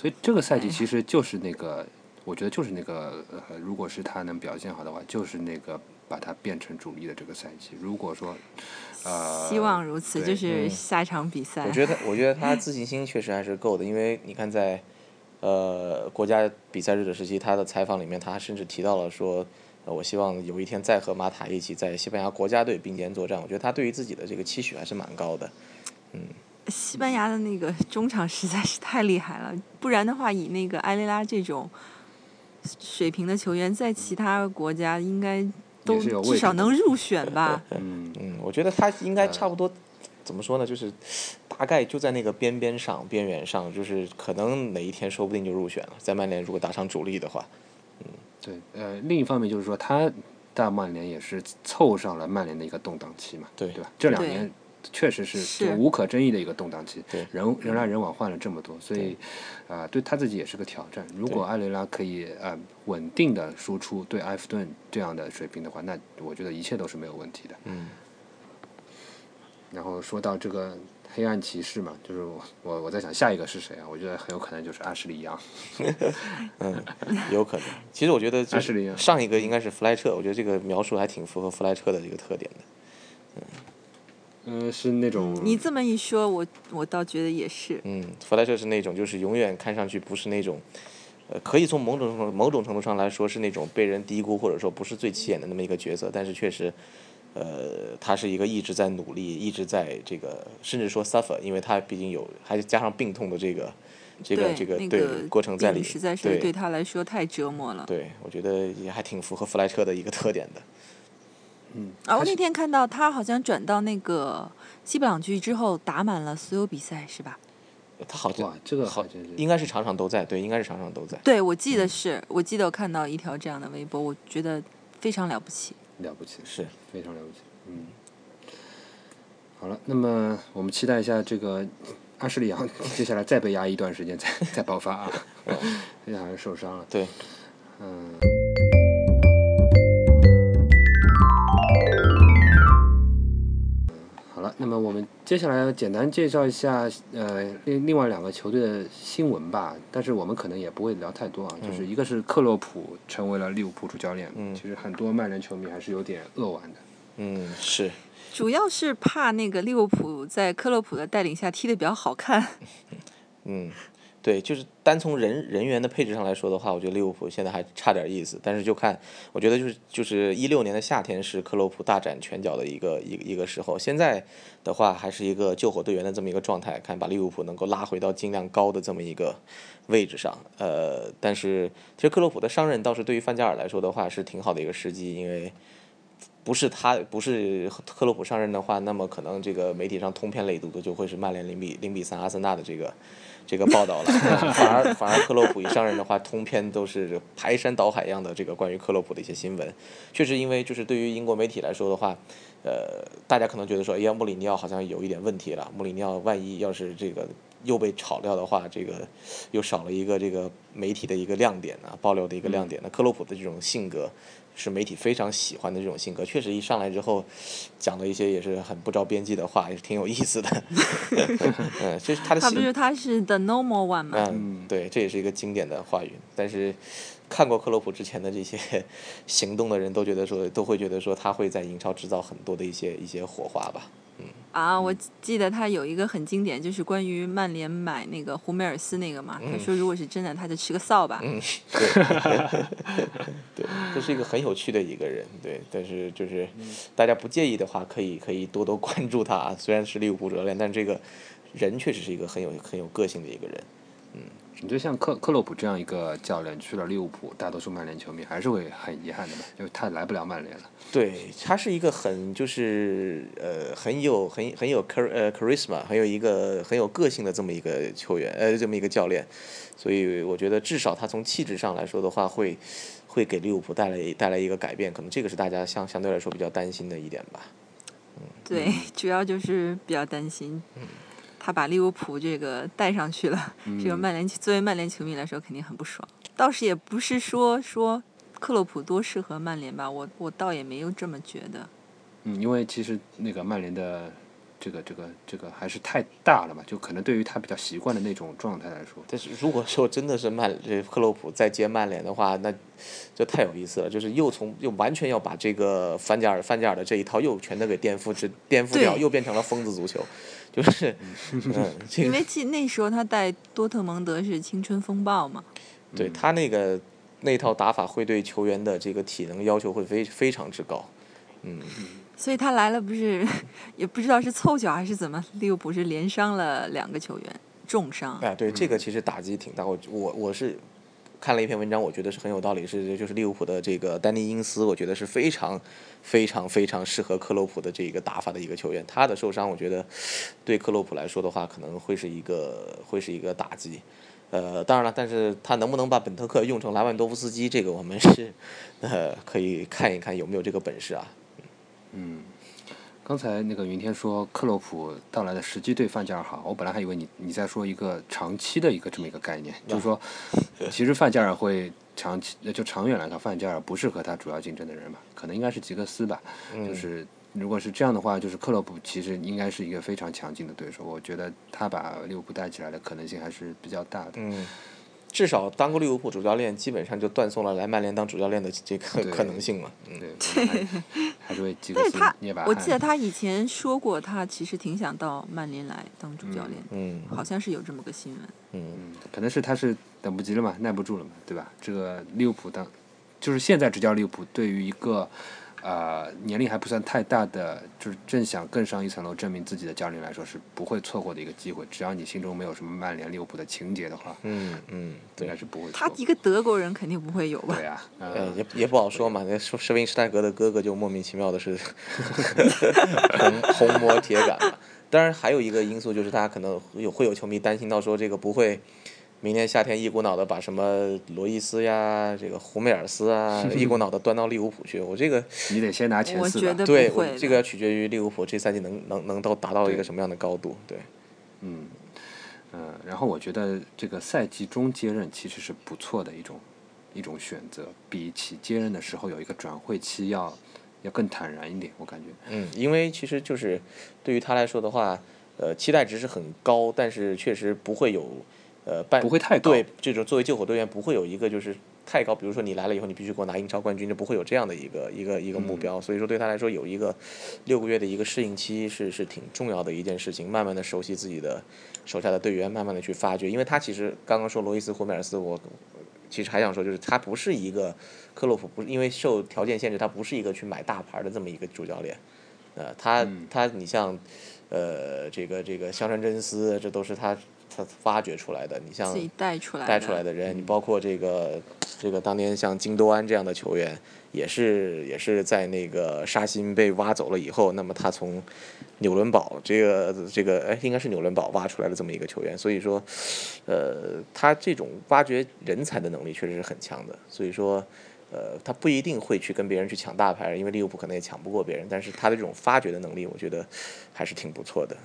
所以这个赛季哎其实就是那个，我觉得就是那个，呃，如果是他能表现好的话，就是那个把他变成主力的这个赛季。如果说，呃，希望如此，对就是下一场比赛。我觉得，我觉得他自信心确实还是够的，因为你看在，呃，国家比赛日的时期，他的采访里面，他甚至提到了说，呃，我希望有一天再和马塔一起在西班牙国家队并肩作战。我觉得他对于自己的这个期许还是蛮高的。嗯西班牙的那个中场实在是太厉害了，不然的话，以那个埃雷拉这种水平的球员，在其他国家应该都至少能入选吧。嗯，嗯，我觉得他应该差不多，怎么说呢？就是大概就在那个边边上、边缘上，就是可能哪一天说不定就入选了。在曼联如果打上主力的话，嗯对，呃，另一方面就是说，他到曼联也是凑上了曼联的一个动荡期嘛，对对吧？这两年确实是无可争议的一个动荡期，对人人来人往换了这么多，所以啊、对他自己也是个挑战。如果对埃雷拉可以呃稳定的输出对埃弗顿这样的水平的话，那我觉得一切都是没有问题的。嗯，然后说到这个黑暗骑士嘛，就是我我我在想下一个是谁啊？我觉得很有可能就是阿什利杨。嗯，有可能。其实我觉得阿什利杨上一个应该是弗莱彻，我觉得这个描述还挺符合弗莱彻的这个特点的。嗯、是那种你这么一说，我我倒觉得也是。嗯，弗莱彻是那种就是永远看上去不是那种，呃，可以从某种程度某种程度上来说是那种被人低估或者说不是最起眼的那么一个角色，但是确实，呃，他是一个一直在努力，一直在这个甚至说 suffer，因为他毕竟有还加上病痛的这个这个这个对那个过程在里，病实在是对对他来说太折磨了。对，我觉得也还挺符合弗莱彻的一个特点的。啊，我那天看到他好像转到那个西布朗区之后，打满了所有比赛，是吧？他好像哇，这个好像是应该是场场都在，对，应该是场场都在。对，我记得是，我记得我看到一条这样的微博，我觉得非常了不起。了不起，是，非常了不起。嗯，好了，那么我们期待一下这个阿什利杨接下来再被压一段时间再再爆发啊，现在好像受伤了。对，嗯。那么我们接下来简单介绍一下呃另另外两个球队的新闻吧，但是我们可能也不会聊太多啊，就是一个是克洛普成为了利物浦主教练，嗯其实很多曼联球迷还是有点扼腕的。嗯，是，主要是怕那个利物浦在克洛普的带领下踢得比较好看。嗯，对，就是单从人人员的配置上来说的话，我觉得利物浦现在还差点意思。但是就看，我觉得就是就是一六年的夏天是克洛普大展拳脚的一个一个一个时候，现在的话还是一个救火队员的这么一个状态，看把利物浦能够拉回到尽量高的这么一个位置上。呃，但是其实克洛普的上任倒是对于范加尔来说的话是挺好的一个时机，因为。不是他，不是克洛普上任的话，那么可能这个媒体上通篇累牍的就会是曼联零比零比三阿森纳的这个这个报道了。反而反而克洛普一上任的话，通篇都是排山倒海一样的这个关于克洛普的一些新闻。确实，因为就是对于英国媒体来说的话，呃，大家可能觉得说，哎呀，穆里尼奥好像有一点问题了。穆里尼奥万一要是这个又被炒掉的话，这个又少了一个这个媒体的一个亮点啊，爆料的一个亮点。那克洛普的这种性格。是媒体非常喜欢的这种性格，确实一上来之后，讲了一些也是很不着边际的话，也是挺有意思的。嗯，这是他的性他不是他是 the normal one 吗？嗯，对，这也是一个经典的话语。但是看过克洛普之前的这些 行动的人都觉得说，都会觉得说他会在英超制造很多的一些一些火花吧。嗯。啊，我记得他有一个很经典，就是关于曼联买那个胡梅尔斯那个嘛。他说，如果是真的，他就吃个扫把。嗯，对，对，这是一个很有趣的一个人，对。但是就是大家不介意的话，可以可以多多关注他啊。虽然是利物浦主教练，但这个人确实是一个很有很有个性的一个人。嗯，你觉得像克克洛普这样一个教练去了利物浦，大多数曼联球迷还是会很遗憾的吧？因为他来不了曼联了。对他是一个很就是呃很有很很有 char 呃 charisma，很有一个很有个性的这么一个球员呃这么一个教练，所以我觉得至少他从气质上来说的话，会会给利物浦带来带来一个改变，可能这个是大家相相对来说比较担心的一点吧。嗯，对，主要就是比较担心，他把利物浦这个带上去了，这个曼联作为曼联球迷来说肯定很不爽。倒是也不是说说。克洛普多适合曼联吧？我我倒也没有这么觉得。嗯，因为其实那个曼联的这个这个这个还是太大了嘛，就可能对于他比较习惯的那种状态来说。但是如果说真的是曼这克洛普再接曼联的话，那就太有意思了。就是又从又完全要把这个范加尔范加尔的这一套又全都给颠覆，这颠覆掉，又变成了疯子足球。就是，嗯，因为记那时候他带多特蒙德是青春风暴嘛。对他那个。那套打法会对球员的这个体能要求会非非常之高，嗯，所以他来了不是也不知道是凑巧还是怎么，利物浦是连伤了两个球员，重伤。哎，对，这个其实打击挺大。我我我是看了一篇文章，我觉得是很有道理，是就是利物浦的这个丹尼因斯，我觉得是非常非常非常适合克洛普的这个打法的一个球员。他的受伤，我觉得对克洛普来说的话，可能会是一个会是一个打击。呃，当然了，但是他能不能把本特克用成莱万多夫斯基，这个我们是，呃，可以看一看有没有这个本事啊。嗯，刚才那个云天说克洛普到来的时机对范加尔好，我本来还以为你你在说一个长期的一个这么一个概念，就是说，其实范加尔会长期就长远来看，范加尔不适合他主要竞争的人嘛，可能应该是吉格斯吧，就是。如果是这样的话，就是克洛普其实应该是一个非常强劲的对手。我觉得他把利物浦带起来的可能性还是比较大的。嗯，至少当过利物浦主教练，基本上就断送了来曼联当主教练的这个可能性了。对，还是为吉格斯捏把我记得他以前说过，他其实挺想到曼联来当主教练。嗯，好像是有这么个新闻。嗯，可能是他是等不及了嘛，耐不住了嘛，对吧？这个利物浦当就是现在执教利物浦，对于一个。呃，年龄还不算太大的，就是正想更上一层楼证明自己的教练来说，是不会错过的一个机会。只要你心中没有什么曼联、利物浦的情节的话，嗯嗯，应该是不会。他一个德国人肯定不会有吧？对呀，呃，也也不好说嘛。那施施温施泰格的哥哥就莫名其妙的是红红魔铁杆嘛。当然，还有一个因素就是，大家可能有会有球迷担心到说这个不会。明年夏天一股脑的把什么罗伊斯呀、这个胡梅尔斯啊，一股脑的端到利物浦去。我这个你得先拿前四吧。对，这个要取决于利物浦这赛季能能能到达到一个什么样的高度。对，嗯，呃，然后我觉得这个赛季中接任其实是不错的一种一种选择，比起接任的时候有一个转会期要要更坦然一点，我感觉。嗯，因为其实就是对于他来说的话，呃，期待值是很高，但是确实不会有。呃，不会太高。对，这种作为救火队员，不会有一个就是太高。比如说你来了以后，你必须给我拿英超冠军，就不会有这样的一个一个一个目标。所以说对他来说，有一个六个月的一个适应期是是挺重要的一件事情。慢慢的熟悉自己的手下的队员，慢慢的去发掘。因为他其实刚刚说罗伊斯霍梅尔斯，我其实还想说，就是他不是一个克洛普，不是因为受条件限制，他不是一个去买大牌的这么一个主教练。呃，他他你像呃这个这个香川真司，这都是他。他发掘出来的，你像带出来带出来的人，你包括这个这个当年像京多安这样的球员，也是也是在那个沙欣被挖走了以后，那么他从纽伦堡这个这个哎应该是纽伦堡挖出来的这么一个球员，所以说，呃，他这种挖掘人才的能力确实是很强的，所以说，呃，他不一定会去跟别人去抢大牌，因为利物浦可能也抢不过别人，但是他的这种发掘的能力，我觉得还是挺不错的。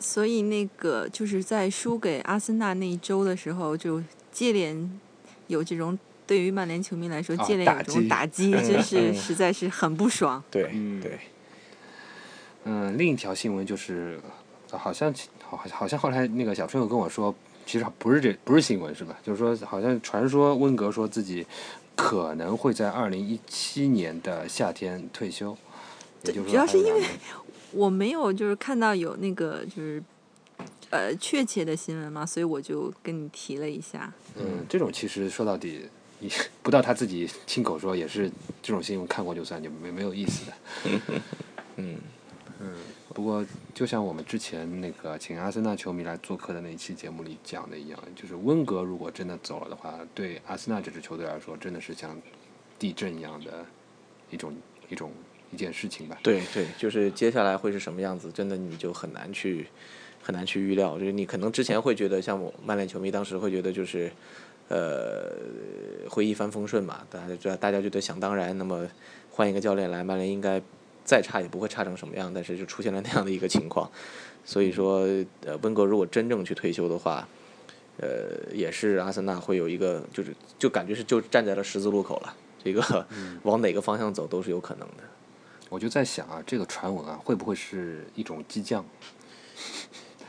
所以那个就是在输给阿森纳那一周的时候，就接连有这种对于曼联球迷来说接连有这种打击，真是实在是很不爽。对对。嗯，另一条新闻就是，好像好好像后来那个小春友跟我说，其实不是这不是新闻是吧？就是说好像传说温格说自己可能会在二零一七年的夏天退休，也就是主要是因为。我没有就是看到有那个就是呃确切的新闻嘛，所以我就跟你提了一下。嗯，这种其实说到底，你不到他自己亲口说，也是这种新闻看过就算，就没没有意思的。嗯嗯不过，就像我们之前那个请阿森纳球迷来做客的那一期节目里讲的一样，就是温格如果真的走了的话，对阿森纳这支球队来说，真的是像地震一样的一种一种一件事情吧。对对，就是接下来会是什么样子，真的你就很难去很难去预料。就是你可能之前会觉得，像我曼联球迷当时会觉得就是，呃，会一帆风顺嘛，大家觉得大家觉得想当然，那么换一个教练来，曼联应该再差也不会差成什么样，但是就出现了那样的一个情况。所以说，呃，温格如果真正去退休的话，呃，也是阿森纳会有一个，就是就感觉是就站在了十字路口了，这个往哪个方向走都是有可能的。我就在想啊，这个传闻啊，会不会是一种激将？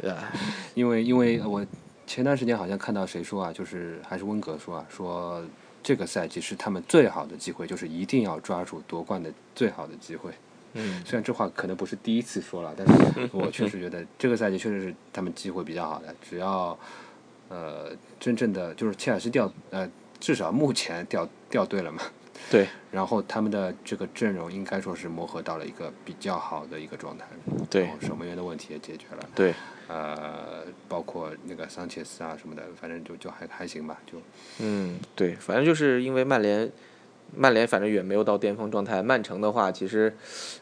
因为因为我前段时间好像看到谁说啊，就是还是温格说啊，说这个赛季是他们最好的机会，就是一定要抓住夺冠的最好的机会。嗯虽然这话可能不是第一次说了，但是我确实觉得这个赛季确实是他们机会比较好的。只要呃真正的就是切尔西掉呃至少目前掉掉队了嘛，对，然后他们的这个阵容应该说是磨合到了一个比较好的一个状态，对守门员的问题也解决了，对，呃，包括那个桑切斯啊什么的，反正就就还还行吧，就嗯，对，反正就是因为曼联，曼联反正远没有到巅峰状态。曼城的话，其实，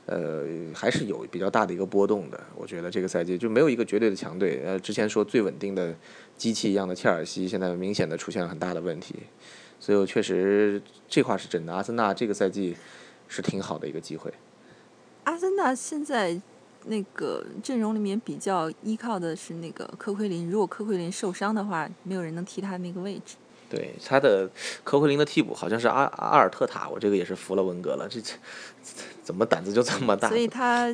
呃，还是有比较大的一个波动的。我觉得这个赛季就没有一个绝对的强队。呃，之前说最稳定的机器一样的切尔西，现在明显的出现了很大的问题。所以我确实这话是真的。阿森纳这个赛季是挺好的一个机会。阿森纳现在那个阵容里面比较依靠的是那个科奎林，如果科奎林受伤的话，没有人能替他那个位置。对他的科奎林的替补好像是阿阿尔特塔，我这个也是服了文格了，这这怎么胆子就这么大？所以 他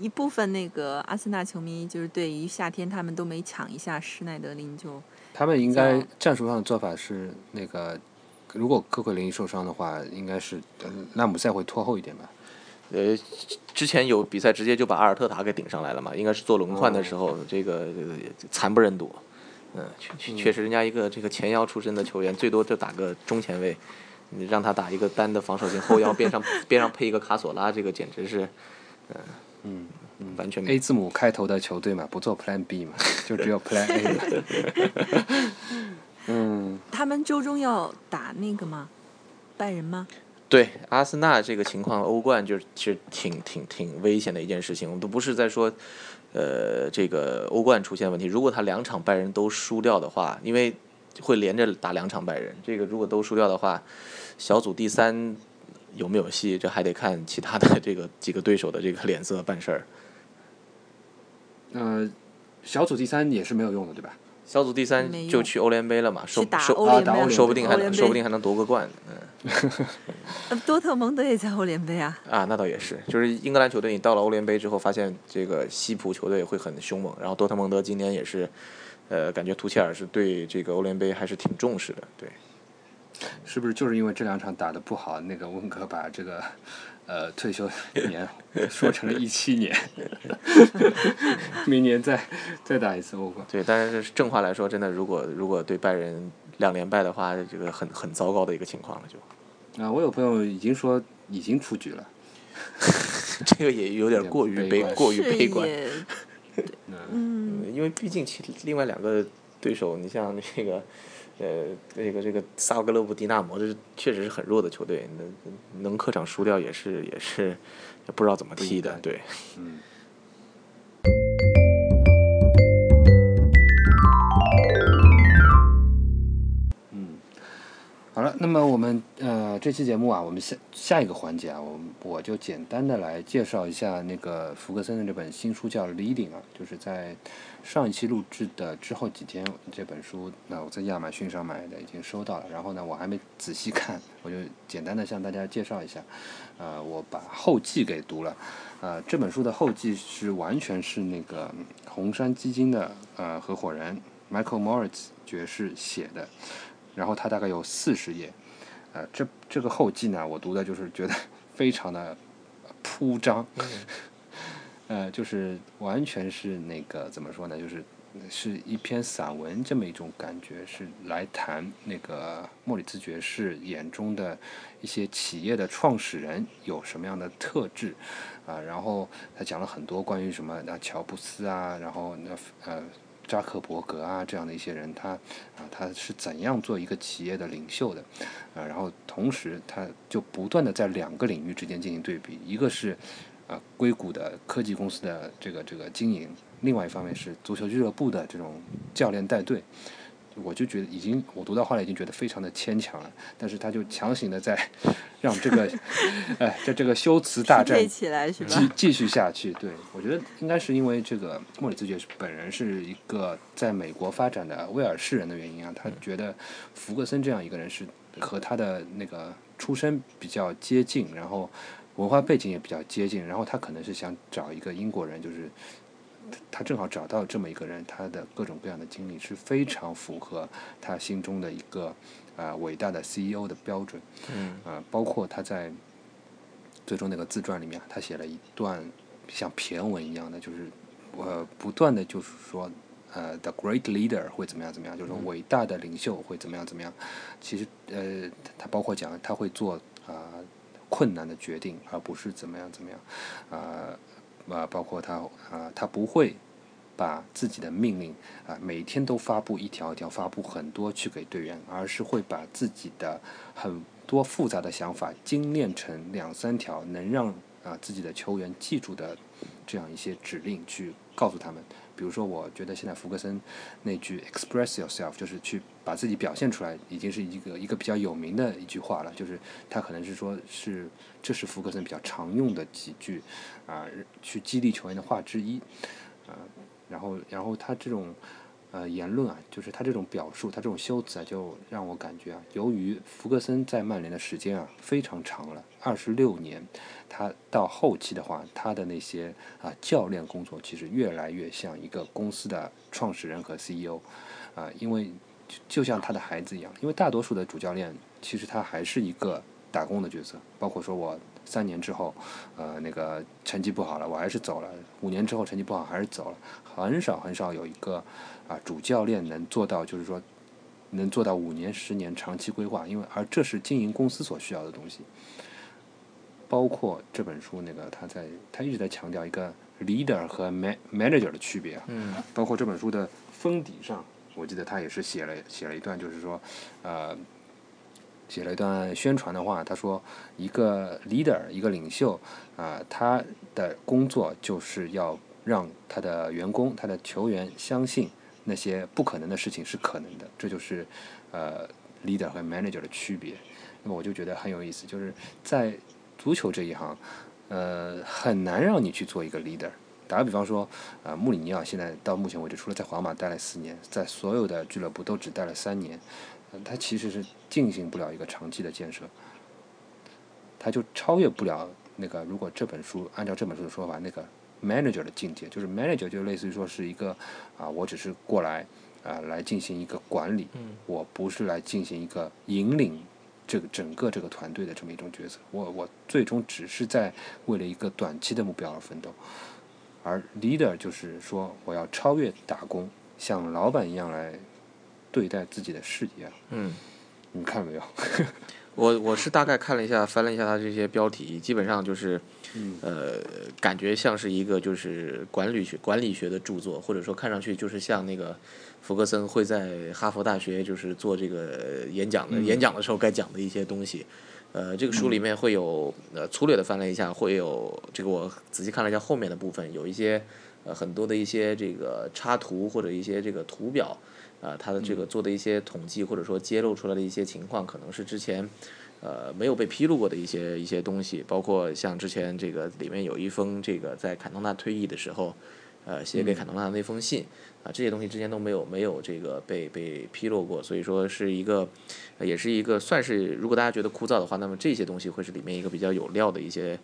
一部分那个阿森纳球迷就是对于夏天他们都没抢一下施耐德林就他们应该战术上的做法是那个，如果科奎林受伤的话，应该是呃拉姆塞会拖后一点吧。呃，之前有比赛直接就把阿尔特塔给顶上来了嘛，应该是做轮换的时候，这个呃惨不忍睹。嗯，确确确实，人家一个这个前腰出身的球员，最多就打个中前卫，你让他打一个单的防守型后腰，边上 边上配一个卡索拉，这个简直是，嗯嗯完全，A 字母开头的球队嘛，不做 Plan B 嘛，就只有 Plan A 嘛。嗯，他们周中要打那个吗？拜仁吗？对阿森纳这个情况，欧冠就是其实挺挺挺危险的一件事情。我们都不是在说，呃，这个欧冠出现问题。如果他两场拜仁都输掉的话，因为会连着打两场拜仁，这个如果都输掉的话，小组第三有没有戏，这还得看其他的这个几个对手的这个脸色办事儿。呃，小组第三也是没有用的，对吧？小组第三就去欧联杯了嘛，说说欧联杯啊打欧联说不定还欧联杯能说不定还能夺个冠。嗯。呃多特蒙德也在欧联杯啊。啊，那倒也是，就是英格兰球队，你到了欧联杯之后，发现这个西普球队会很凶猛，然后多特蒙德今年也是，呃，感觉图切尔是对这个欧联杯还是挺重视的，对，是不是就是因为这两场打的不好，那个温格把这个呃退休年 说成了一七年，明年再再打一次欧冠？对，但是正话来说，真的，如果如果对拜仁两连败的话，这个很很糟糕的一个情况了，就啊，我有朋友已经说已经出局了。这个也有点过于悲悲过于悲观，嗯，嗯，因为毕竟其另外两个对手，你像那个。呃，这个这个萨格勒布迪纳摩，这是确实是很弱的球队，能能客场输掉也是也是也不知道怎么踢的，对。嗯。嗯，那么我们呃这期节目啊，我们下下一个环节啊，我我就简单的来介绍一下那个福格森的这本新书叫《Leading》啊，就是在上一期录制的之后几天，这本书那我在亚马逊上买的，已经收到了。然后呢，我还没仔细看，我就简单的向大家介绍一下。呃，我把后记给读了。呃，这本书的后记是完全是那个红杉基金的呃合伙人 Michael Moritz 爵士写的，然后它大概有四十页。呃，这这个后记呢，我读的就是觉得 非常的铺张。呃，就是完全是那个怎么说呢？就是是一篇散文这么一种感觉，是来谈那个莫里兹爵士眼中的一些企业的创始人有什么样的特质啊。然后他讲了很多关于什么那乔布斯啊，然后那呃扎克伯格啊这样的一些人，他啊他是怎样做一个企业的领袖的啊。然后同时他就不断的在两个领域之间进行对比，一个是。啊，硅谷的科技公司的这个这个经营，另外一方面是足球俱乐部的这种教练带队，我就觉得已经我读到后来已经觉得非常的牵强了。但是他就强行的在让这个，哎，在这个修辞大战起来是吧？继继续下去。对我觉得应该是因为这个莫里兹爵士本人是一个在美国发展的威尔士人的原因啊，他觉得福格森这样一个人是和他的那个出身比较接近，然后。文化背景也比较接近，然后他可能是想找一个英国人，就是他正好找到这么一个人，他的各种各样的经历是非常符合他心中的一个啊伟大的 CEO 的标准。嗯。啊，包括他在最终那个自传里面，他写了一段像骈文一样的，就是呃不断的就是说呃 The Great Leader 会怎么样怎么样，就是说伟大的领袖会怎么样怎么样。其实呃他包括讲他会做啊。困难的决定，而不是怎么样怎么样，啊啊，包括他啊，他不会把自己的命令啊每天都发布一条一条，发布很多去给队员，而是会把自己的很多复杂的想法精炼成两三条能让啊自己的球员记住的这样一些指令去告诉他们。比如说，我觉得现在福格森那句 “express yourself” 就是去把自己表现出来，已经是一个一个比较有名的一句话了。就是他可能是说是这是福格森比较常用的几句啊，去激励球员的话之一啊。然后，然后他这种。呃，言论啊，就是他这种表述，他这种修辞啊，就让我感觉啊，由于福格森在曼联的时间啊非常长了，二十六年，他到后期的话，他的那些啊教练工作其实越来越像一个公司的创始人和 CEO，啊，因为就像他的孩子一样，因为大多数的主教练其实他还是一个打工的角色，包括说我三年之后，呃，那个成绩不好了，我还是走了；五年之后成绩不好还是走了，很少很少有一个。啊，主教练能做到，就是说，能做到五年、十年长期规划，因为而这是经营公司所需要的东西。包括这本书那个，他在他一直在强调一个 leader 和 man manager 的区别啊。嗯。包括这本书的封底上，我记得他也是写了写了一段，就是说，呃，写了一段宣传的话。他说，一个 leader，一个领袖啊，他的工作就是要让他的员工、他的球员相信。那些不可能的事情是可能的，这就是呃 leader 和 manager 的区别。那么我就觉得很有意思，就是在足球这一行，呃，很难让你去做一个 leader。打个比方说，啊，穆里尼奥现在到目前为止，除了在皇马待了四年，在所有的俱乐部都只待了三年，他其实是进行不了一个长期的建设，他就超越不了那个。如果这本书按照这本书的说法，那个。manager 的境界就是 manager 就类似于说是一个啊，我只是过来啊来进行一个管理，我不是来进行一个引领这个整个这个团队的这么一种角色。我我最终只是在为了一个短期的目标而奋斗，而 leader 就是说我要超越打工，像老板一样来对待自己的事业。嗯，你看没有？我我是大概看了一下，翻了一下他这些标题，基本上就是。呃，感觉像是一个就是管理学管理学的著作，或者说看上去就是像那个福格森会在哈佛大学就是做这个演讲的演讲的时候该讲的一些东西。呃，这个书里面会有呃粗略的翻了一下，会有这个我仔细看了一下后面的部分，有一些呃很多的一些这个插图或者一些这个图表啊，他的这个做的一些统计或者说揭露出来的一些情况，可能是之前。呃，没有被披露过的一些一些东西，包括像之前这个里面有一封这个在坎通纳退役的时候，呃，写给坎通纳的那封信，啊，这些东西之前都没有没有这个被被披露过，所以说是一个，也是一个算是如果大家觉得枯燥的话，那么这些东西会是里面一个比较有料的一些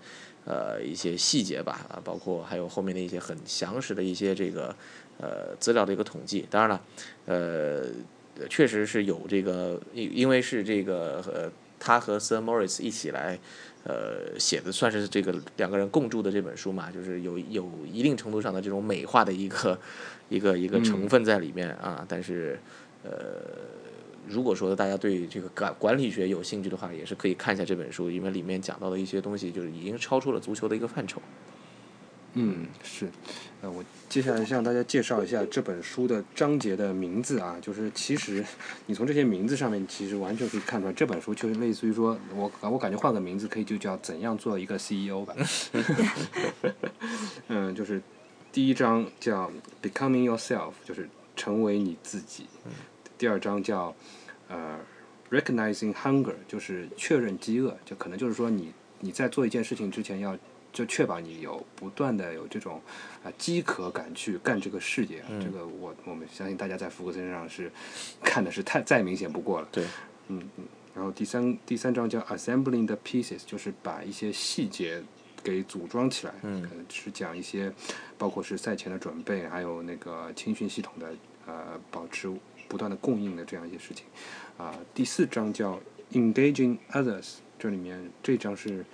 呃一些细节吧，啊，包括还有后面的一些很详实的一些这个呃资料的一个统计，当然了，呃，确实是有这个因因为是这个呃。他和 Sir Morris 一起来，呃，写的算是这个两个人共著的这本书嘛，就是有有一定程度上的这种美化的一个一个一个成分在里面啊。但是，呃，如果说大家对这个管管理学有兴趣的话，也是可以看一下这本书，因为里面讲到的一些东西，就是已经超出了足球的一个范畴。嗯，是，呃，我接下来向大家介绍一下这本书的章节的名字啊，就是其实你从这些名字上面，其实完全可以看出来，这本书就是类似于说，我我感觉换个名字可以就叫怎样做一个 CEO 吧。嗯，就是第一章叫 Becoming Yourself，就是成为你自己。第二章叫呃 Recognizing Hunger，就是确认饥饿，就可能就是说你你在做一件事情之前要。就确保你有不断的有这种啊饥渴感去干这个事业，这个我我们相信大家在福克森身上是看的是太再明显不过了。对，嗯嗯。然后第三第三章叫 Assembling the Pieces，就是把一些细节给组装起来，嗯，是讲一些包括是赛前的准备，还有那个青训系统的呃保持不断的供应的这样一些事情。啊，第四章叫 Engaging Others，这里面这章是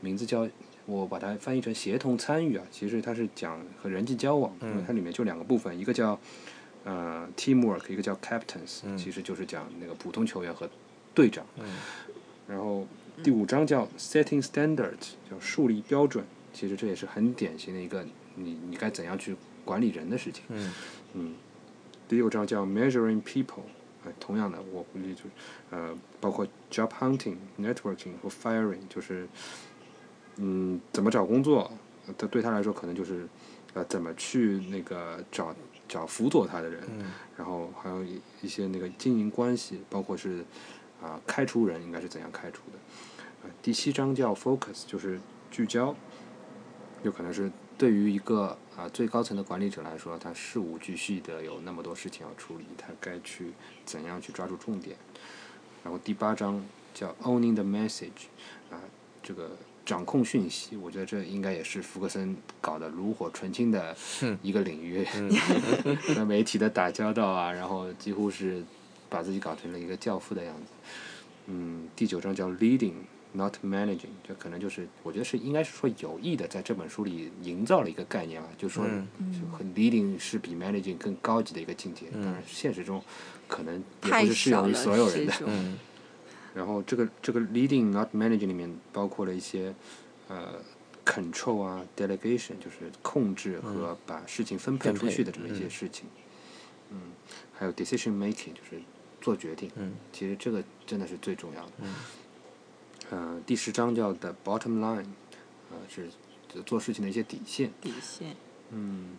名字叫。我把它翻译成协同参与啊，其实它是讲和人际交往，因为它里面就两个部分，一个叫呃 teamwork，一个叫 captains，其实就是讲那个普通球员和队长。然后第五章叫 setting standards，叫树立标准，其实这也是很典型的一个你你该怎样去管理人的事情。嗯，第六章叫 measuring people，哎，同样的，我估计就是呃包括 job hunting、networking 和 firing，就是。嗯，怎么找工作？他对他来说可能就是，呃，怎么去那个找找辅佐他的人，然后还有一一些那个经营关系，包括是啊开除人应该是怎样开除的。呃，第七章叫 focus，就是聚焦，有可能是对于一个啊最高层的管理者来说，他事无巨细的有那么多事情要处理，他该去怎样去抓住重点。然后第八章叫 owning the message，啊，这个。掌控讯息，我觉得这应该也是福克森搞得炉火纯青的一个领域，和媒体的打交道啊，然后几乎是把自己搞成了一个教父的样子。嗯，第九章叫 leading not managing，这可能就是我觉得是应该是说有意的在这本书里营造了一个概念啊，就说 leading 是比 managing 更高级的一个境界，当然现实中可能也不是适用于所有人的。然后这个这个 leading not managing 里面包括了一些呃 control 啊 delegation 就是控制和把事情分配出去的这么一些事情，嗯，还有 decision making 就是做决定，嗯，其实这个真的是最重要的，嗯，呃，第十章叫 the bottom line，呃，是做事情的一些底线，底线，嗯，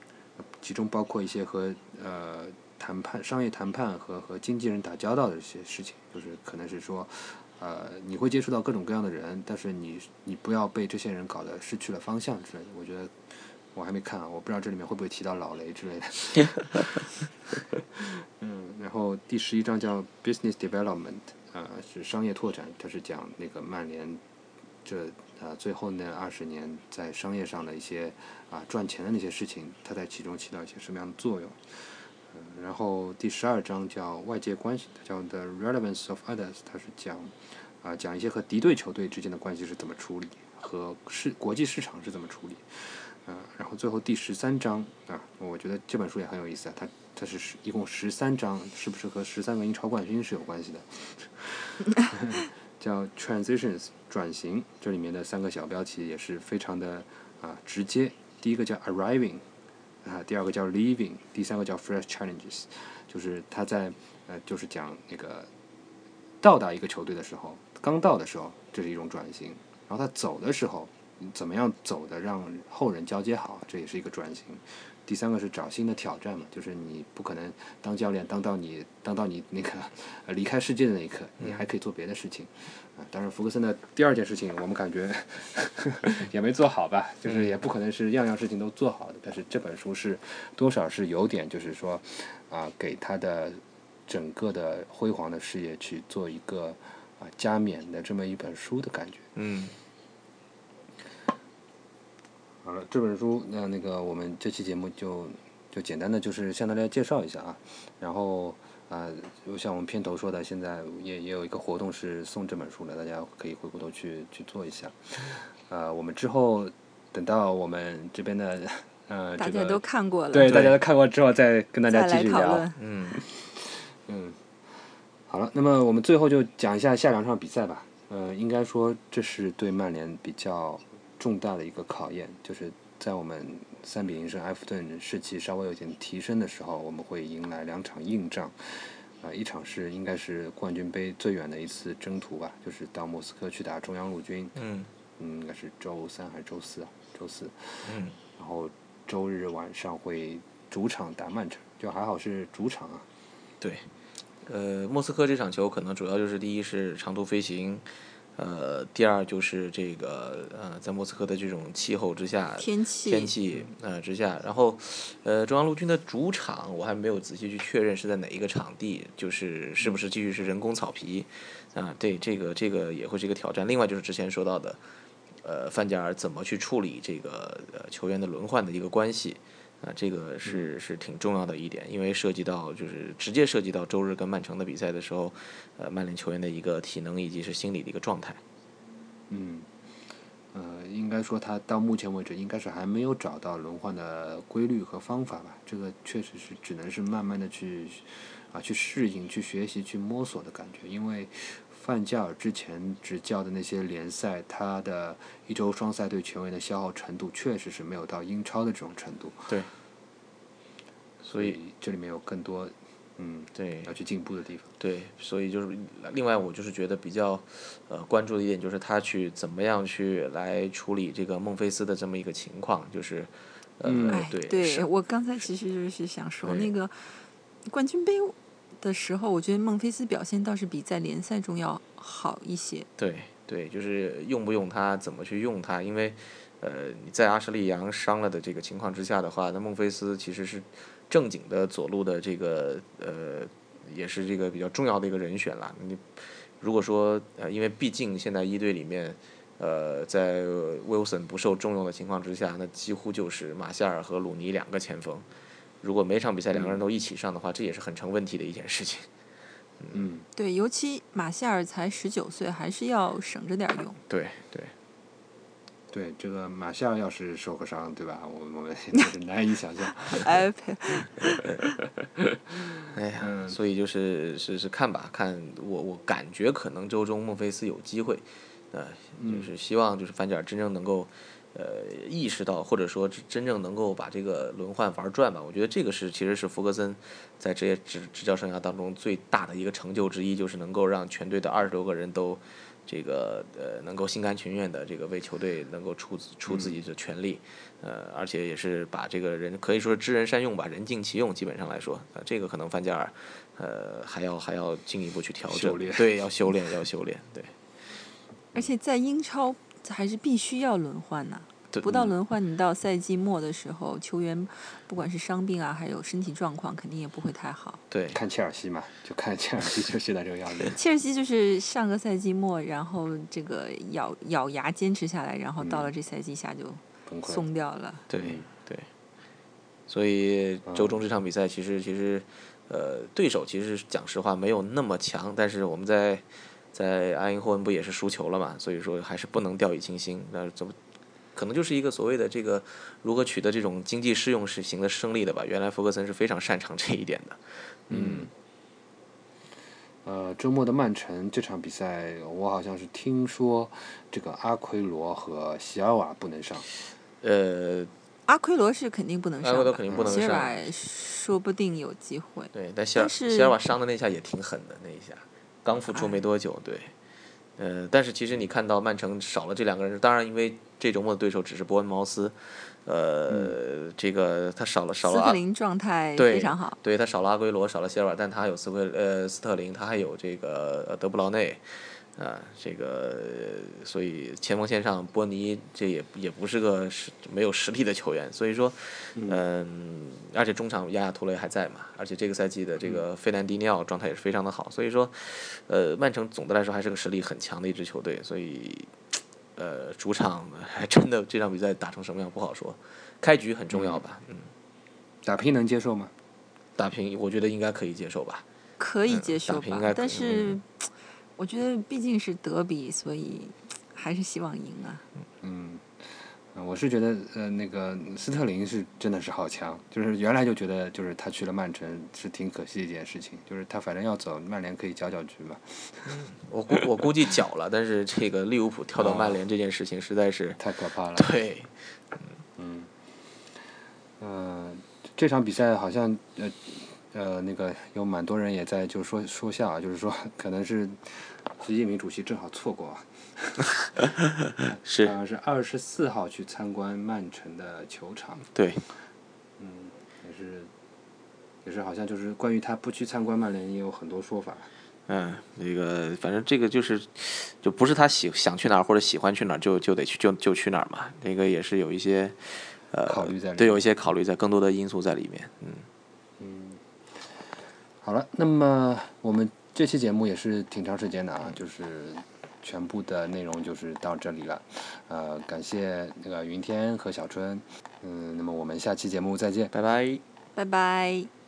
其中包括一些和呃。谈判、商业谈判和和经纪人打交道的一些事情，就是可能是说，呃，你会接触到各种各样的人，但是你你不要被这些人搞得失去了方向之类的。我觉得我还没看啊，我不知道这里面会不会提到老雷之类的。嗯，然后第十一章叫 Business Development，啊，是商业拓展，它是讲那个曼联这啊最后那二十年在商业上的一些啊赚钱的那些事情，它在其中起到一些什么样的作用。然后第十二章叫外界关系，它叫 The Relevance of Others，它是讲啊讲一些和敌对球队之间的关系是怎么处理，和市国际市场是怎么处理，啊，然后最后第十三章啊，我觉得这本书也很有意思啊，它它是一共十三章，是不是和十三个英超冠军是有关系的？叫 Transitions 转型，这里面的三个小标题也是非常的啊直接，第一个叫 Arriving。啊，第二个叫 Leaving，第三个叫 Fresh Challenges，就是他在呃，就是讲那个到达一个球队的时候，刚到的时候，这是一种转型；然后他走的时候，怎么样走的让后人交接好，这也是一个转型。第三个是找新的挑战嘛，就是你不可能当教练当到你当到你那个 离开世界的那一刻，你还可以做别的事情。当然福克森的第二件事情，我们感觉 也没做好吧，就是也不可能是样样事情都做好的。但是这本书是多少是有点，就是说啊，给他的整个的辉煌的事业去做一个啊加冕的这么一本书的感觉。嗯。好了，这本书那那个我们这期节目就就简单的就是向大家介绍一下啊，然后啊，就像我们片头说的，现在也也有一个活动是送这本书的，大家可以回过头去去做一下。呃，我们之后等到我们这边的呃这个大家都看过了，对大家都看过之后，再跟大家继续聊。嗯，嗯，好了，那么我们最后就讲一下下两场比赛吧。呃，应该说这是对曼联比较重大的一个考验，就是在我们三比零胜埃弗顿士气稍微有点提升的时候，我们会迎来两场硬仗。呃，一场是应该是冠军杯最远的一次征途吧，就是到莫斯科去打中央陆军。嗯嗯，应该是周三还是周四啊？周四。嗯，然后周日晚上会主场打曼城，就还好是主场啊。对，呃，莫斯科这场球可能主要就是第一是长途飞行，呃，第二就是这个呃，在莫斯科的这种气候之下，天气天气呃之下，然后呃，中央陆军的主场我还没有仔细去确认是在哪一个场地，就是是不是继续是人工草皮啊？对，这个这个也会是一个挑战。另外就是之前说到的，呃，范加尔怎么去处理这个呃球员的轮换的一个关系。啊，这个是是挺重要的一点，因为涉及到就是直接涉及到周日跟曼城的比赛的时候，呃，曼联球员的一个体能以及是心理的一个状态。嗯，呃，应该说他到目前为止应该是还没有找到轮换的规律和方法吧。这个确实是只能是慢慢的去啊去适应、去学习、去摸索的感觉。因为范加尔之前执教的那些联赛，他的一周双赛对球员的消耗程度确实是没有到英超的这种程度。对，所以这里面有更多嗯对要去进步的地方。对，所以就是另外我就是觉得比较呃关注的一点就是他去怎么样去来处理这个孟菲斯的这么一个情况，就是呃、嗯对，对我刚才其实就是想说，那个冠军杯的时候，我觉得孟菲斯表现倒是比在联赛中要好一些。对对，就是用不用他，怎么去用他？因为，呃，你在阿什利杨伤了的这个情况之下的话，那孟菲斯其实是正经的左路的这个呃，也是这个比较重要的一个人选了。你如果说呃，因为毕竟现在一队里面，呃，在 Wilson 不受重用的情况之下，那几乎就是马夏尔和鲁尼两个前锋。如果每场比赛两个人都一起上的话，这也是很成问题的一件事情。嗯，对，尤其马夏尔才十九岁，还是要省着点用。对对。对，这个马夏尔要是受个伤，对吧？我我们就是难以想象。哎，呸 哎呀，嗯所以就是是是看吧，看我我感觉可能周中孟菲斯有机会，呃，就是希望就是范加尔真正能够呃意识到，或者说真真正能够把这个轮换玩转吧。我觉得这个是其实是福格森在职业执执教生涯当中最大的一个成就之一，就是能够让全队的二十多个人都这个呃能够心甘情愿的这个为球队能够出出自己的全力，呃，而且也是把这个人可以说是知人善用吧，人尽其用，基本上来说，呃，这个可能范加尔呃还要还要进一步去调整，对，要修炼，要修炼，对，而且在英超还是必须要轮换呐、对不到轮换，你到赛季末的时候，球员不管是伤病啊，还有身体状况，肯定也不会太好。对，看切尔西嘛，就看切尔西就现在这个样子。切尔西就是上个赛季末，然后这个咬咬牙坚持下来，然后到了这赛季下就崩溃。松掉了。对嗯对，所以周中这场比赛其实其实呃对手其实讲实话没有那么强，但是我们在在埃因霍恩不也是输球了嘛，所以说还是不能掉以轻心。那怎么可能就是一个所谓的这个如何取得这种经济适用是型的胜利的吧？原来弗格森是非常擅长这一点的。嗯。呃，周末的曼城这场比赛，我好像是听说这个阿奎罗和席尔瓦不能上。呃，阿奎罗是肯定不能上，阿奎罗肯定不能上席尔瓦说不定有机会。对，但席尔但是希尔瓦伤的那下也挺狠的，那一下刚复出没多久，对。呃，但是其实你看到曼城少了这两个人，当然因为这周末的对手只是伯恩茅斯，呃，这个他少了少了阿斯特林状态对非常好，对他少了阿圭罗，少了席尔瓦，但他还有斯威呃斯特林，他还有这个呃德布劳内，啊、这个呃所以前锋线上波尼这也也不是个实没有实力的球员，所以说，嗯，而且中场亚亚图雷还在嘛，而且这个赛季的这个费南迪尼奥状态也是非常的好，所以说，呃，曼城总的来说还是个实力很强的一支球队，所以。呃，主场还真的这场比赛打成什么样不好说，开局很重要吧，嗯，打平能接受吗？打平我觉得应该可以接受吧。可以嗯接受吧打平应该，可以但是嗯我觉得毕竟是德比，所以 还是希望赢啊。嗯，呃我是觉得呃那个斯特林是真的是好强，就是原来就觉得就是他去了曼城是挺可惜的一件事情，就是他反正要走，曼联可以搅搅局嘛，我估我估计搅了，但是这个利物浦跳到曼哦联这件事情实在是，太可怕了。对，嗯，呃，这场比赛好像呃呃那个有蛮多人也在就说说笑啊，就是说可能是习近平主席正好错过啊，是。好像是二十四号去参观曼城的球场，对，嗯，也是也是好像就是关于他不去参观曼联也有很多说法，嗯，那个反正这个就是，就不是他喜想去哪儿或者喜欢去哪儿就就得去就就去哪儿嘛，那个也是有一些呃考虑在里对，有一些考虑在更多的因素在里面，嗯。好了，那么我们这期节目也是挺长时间的啊，就是全部的内容就是到这里了，呃，感谢那个云天和小春，嗯，那么我们下期节目再见。拜拜。拜拜。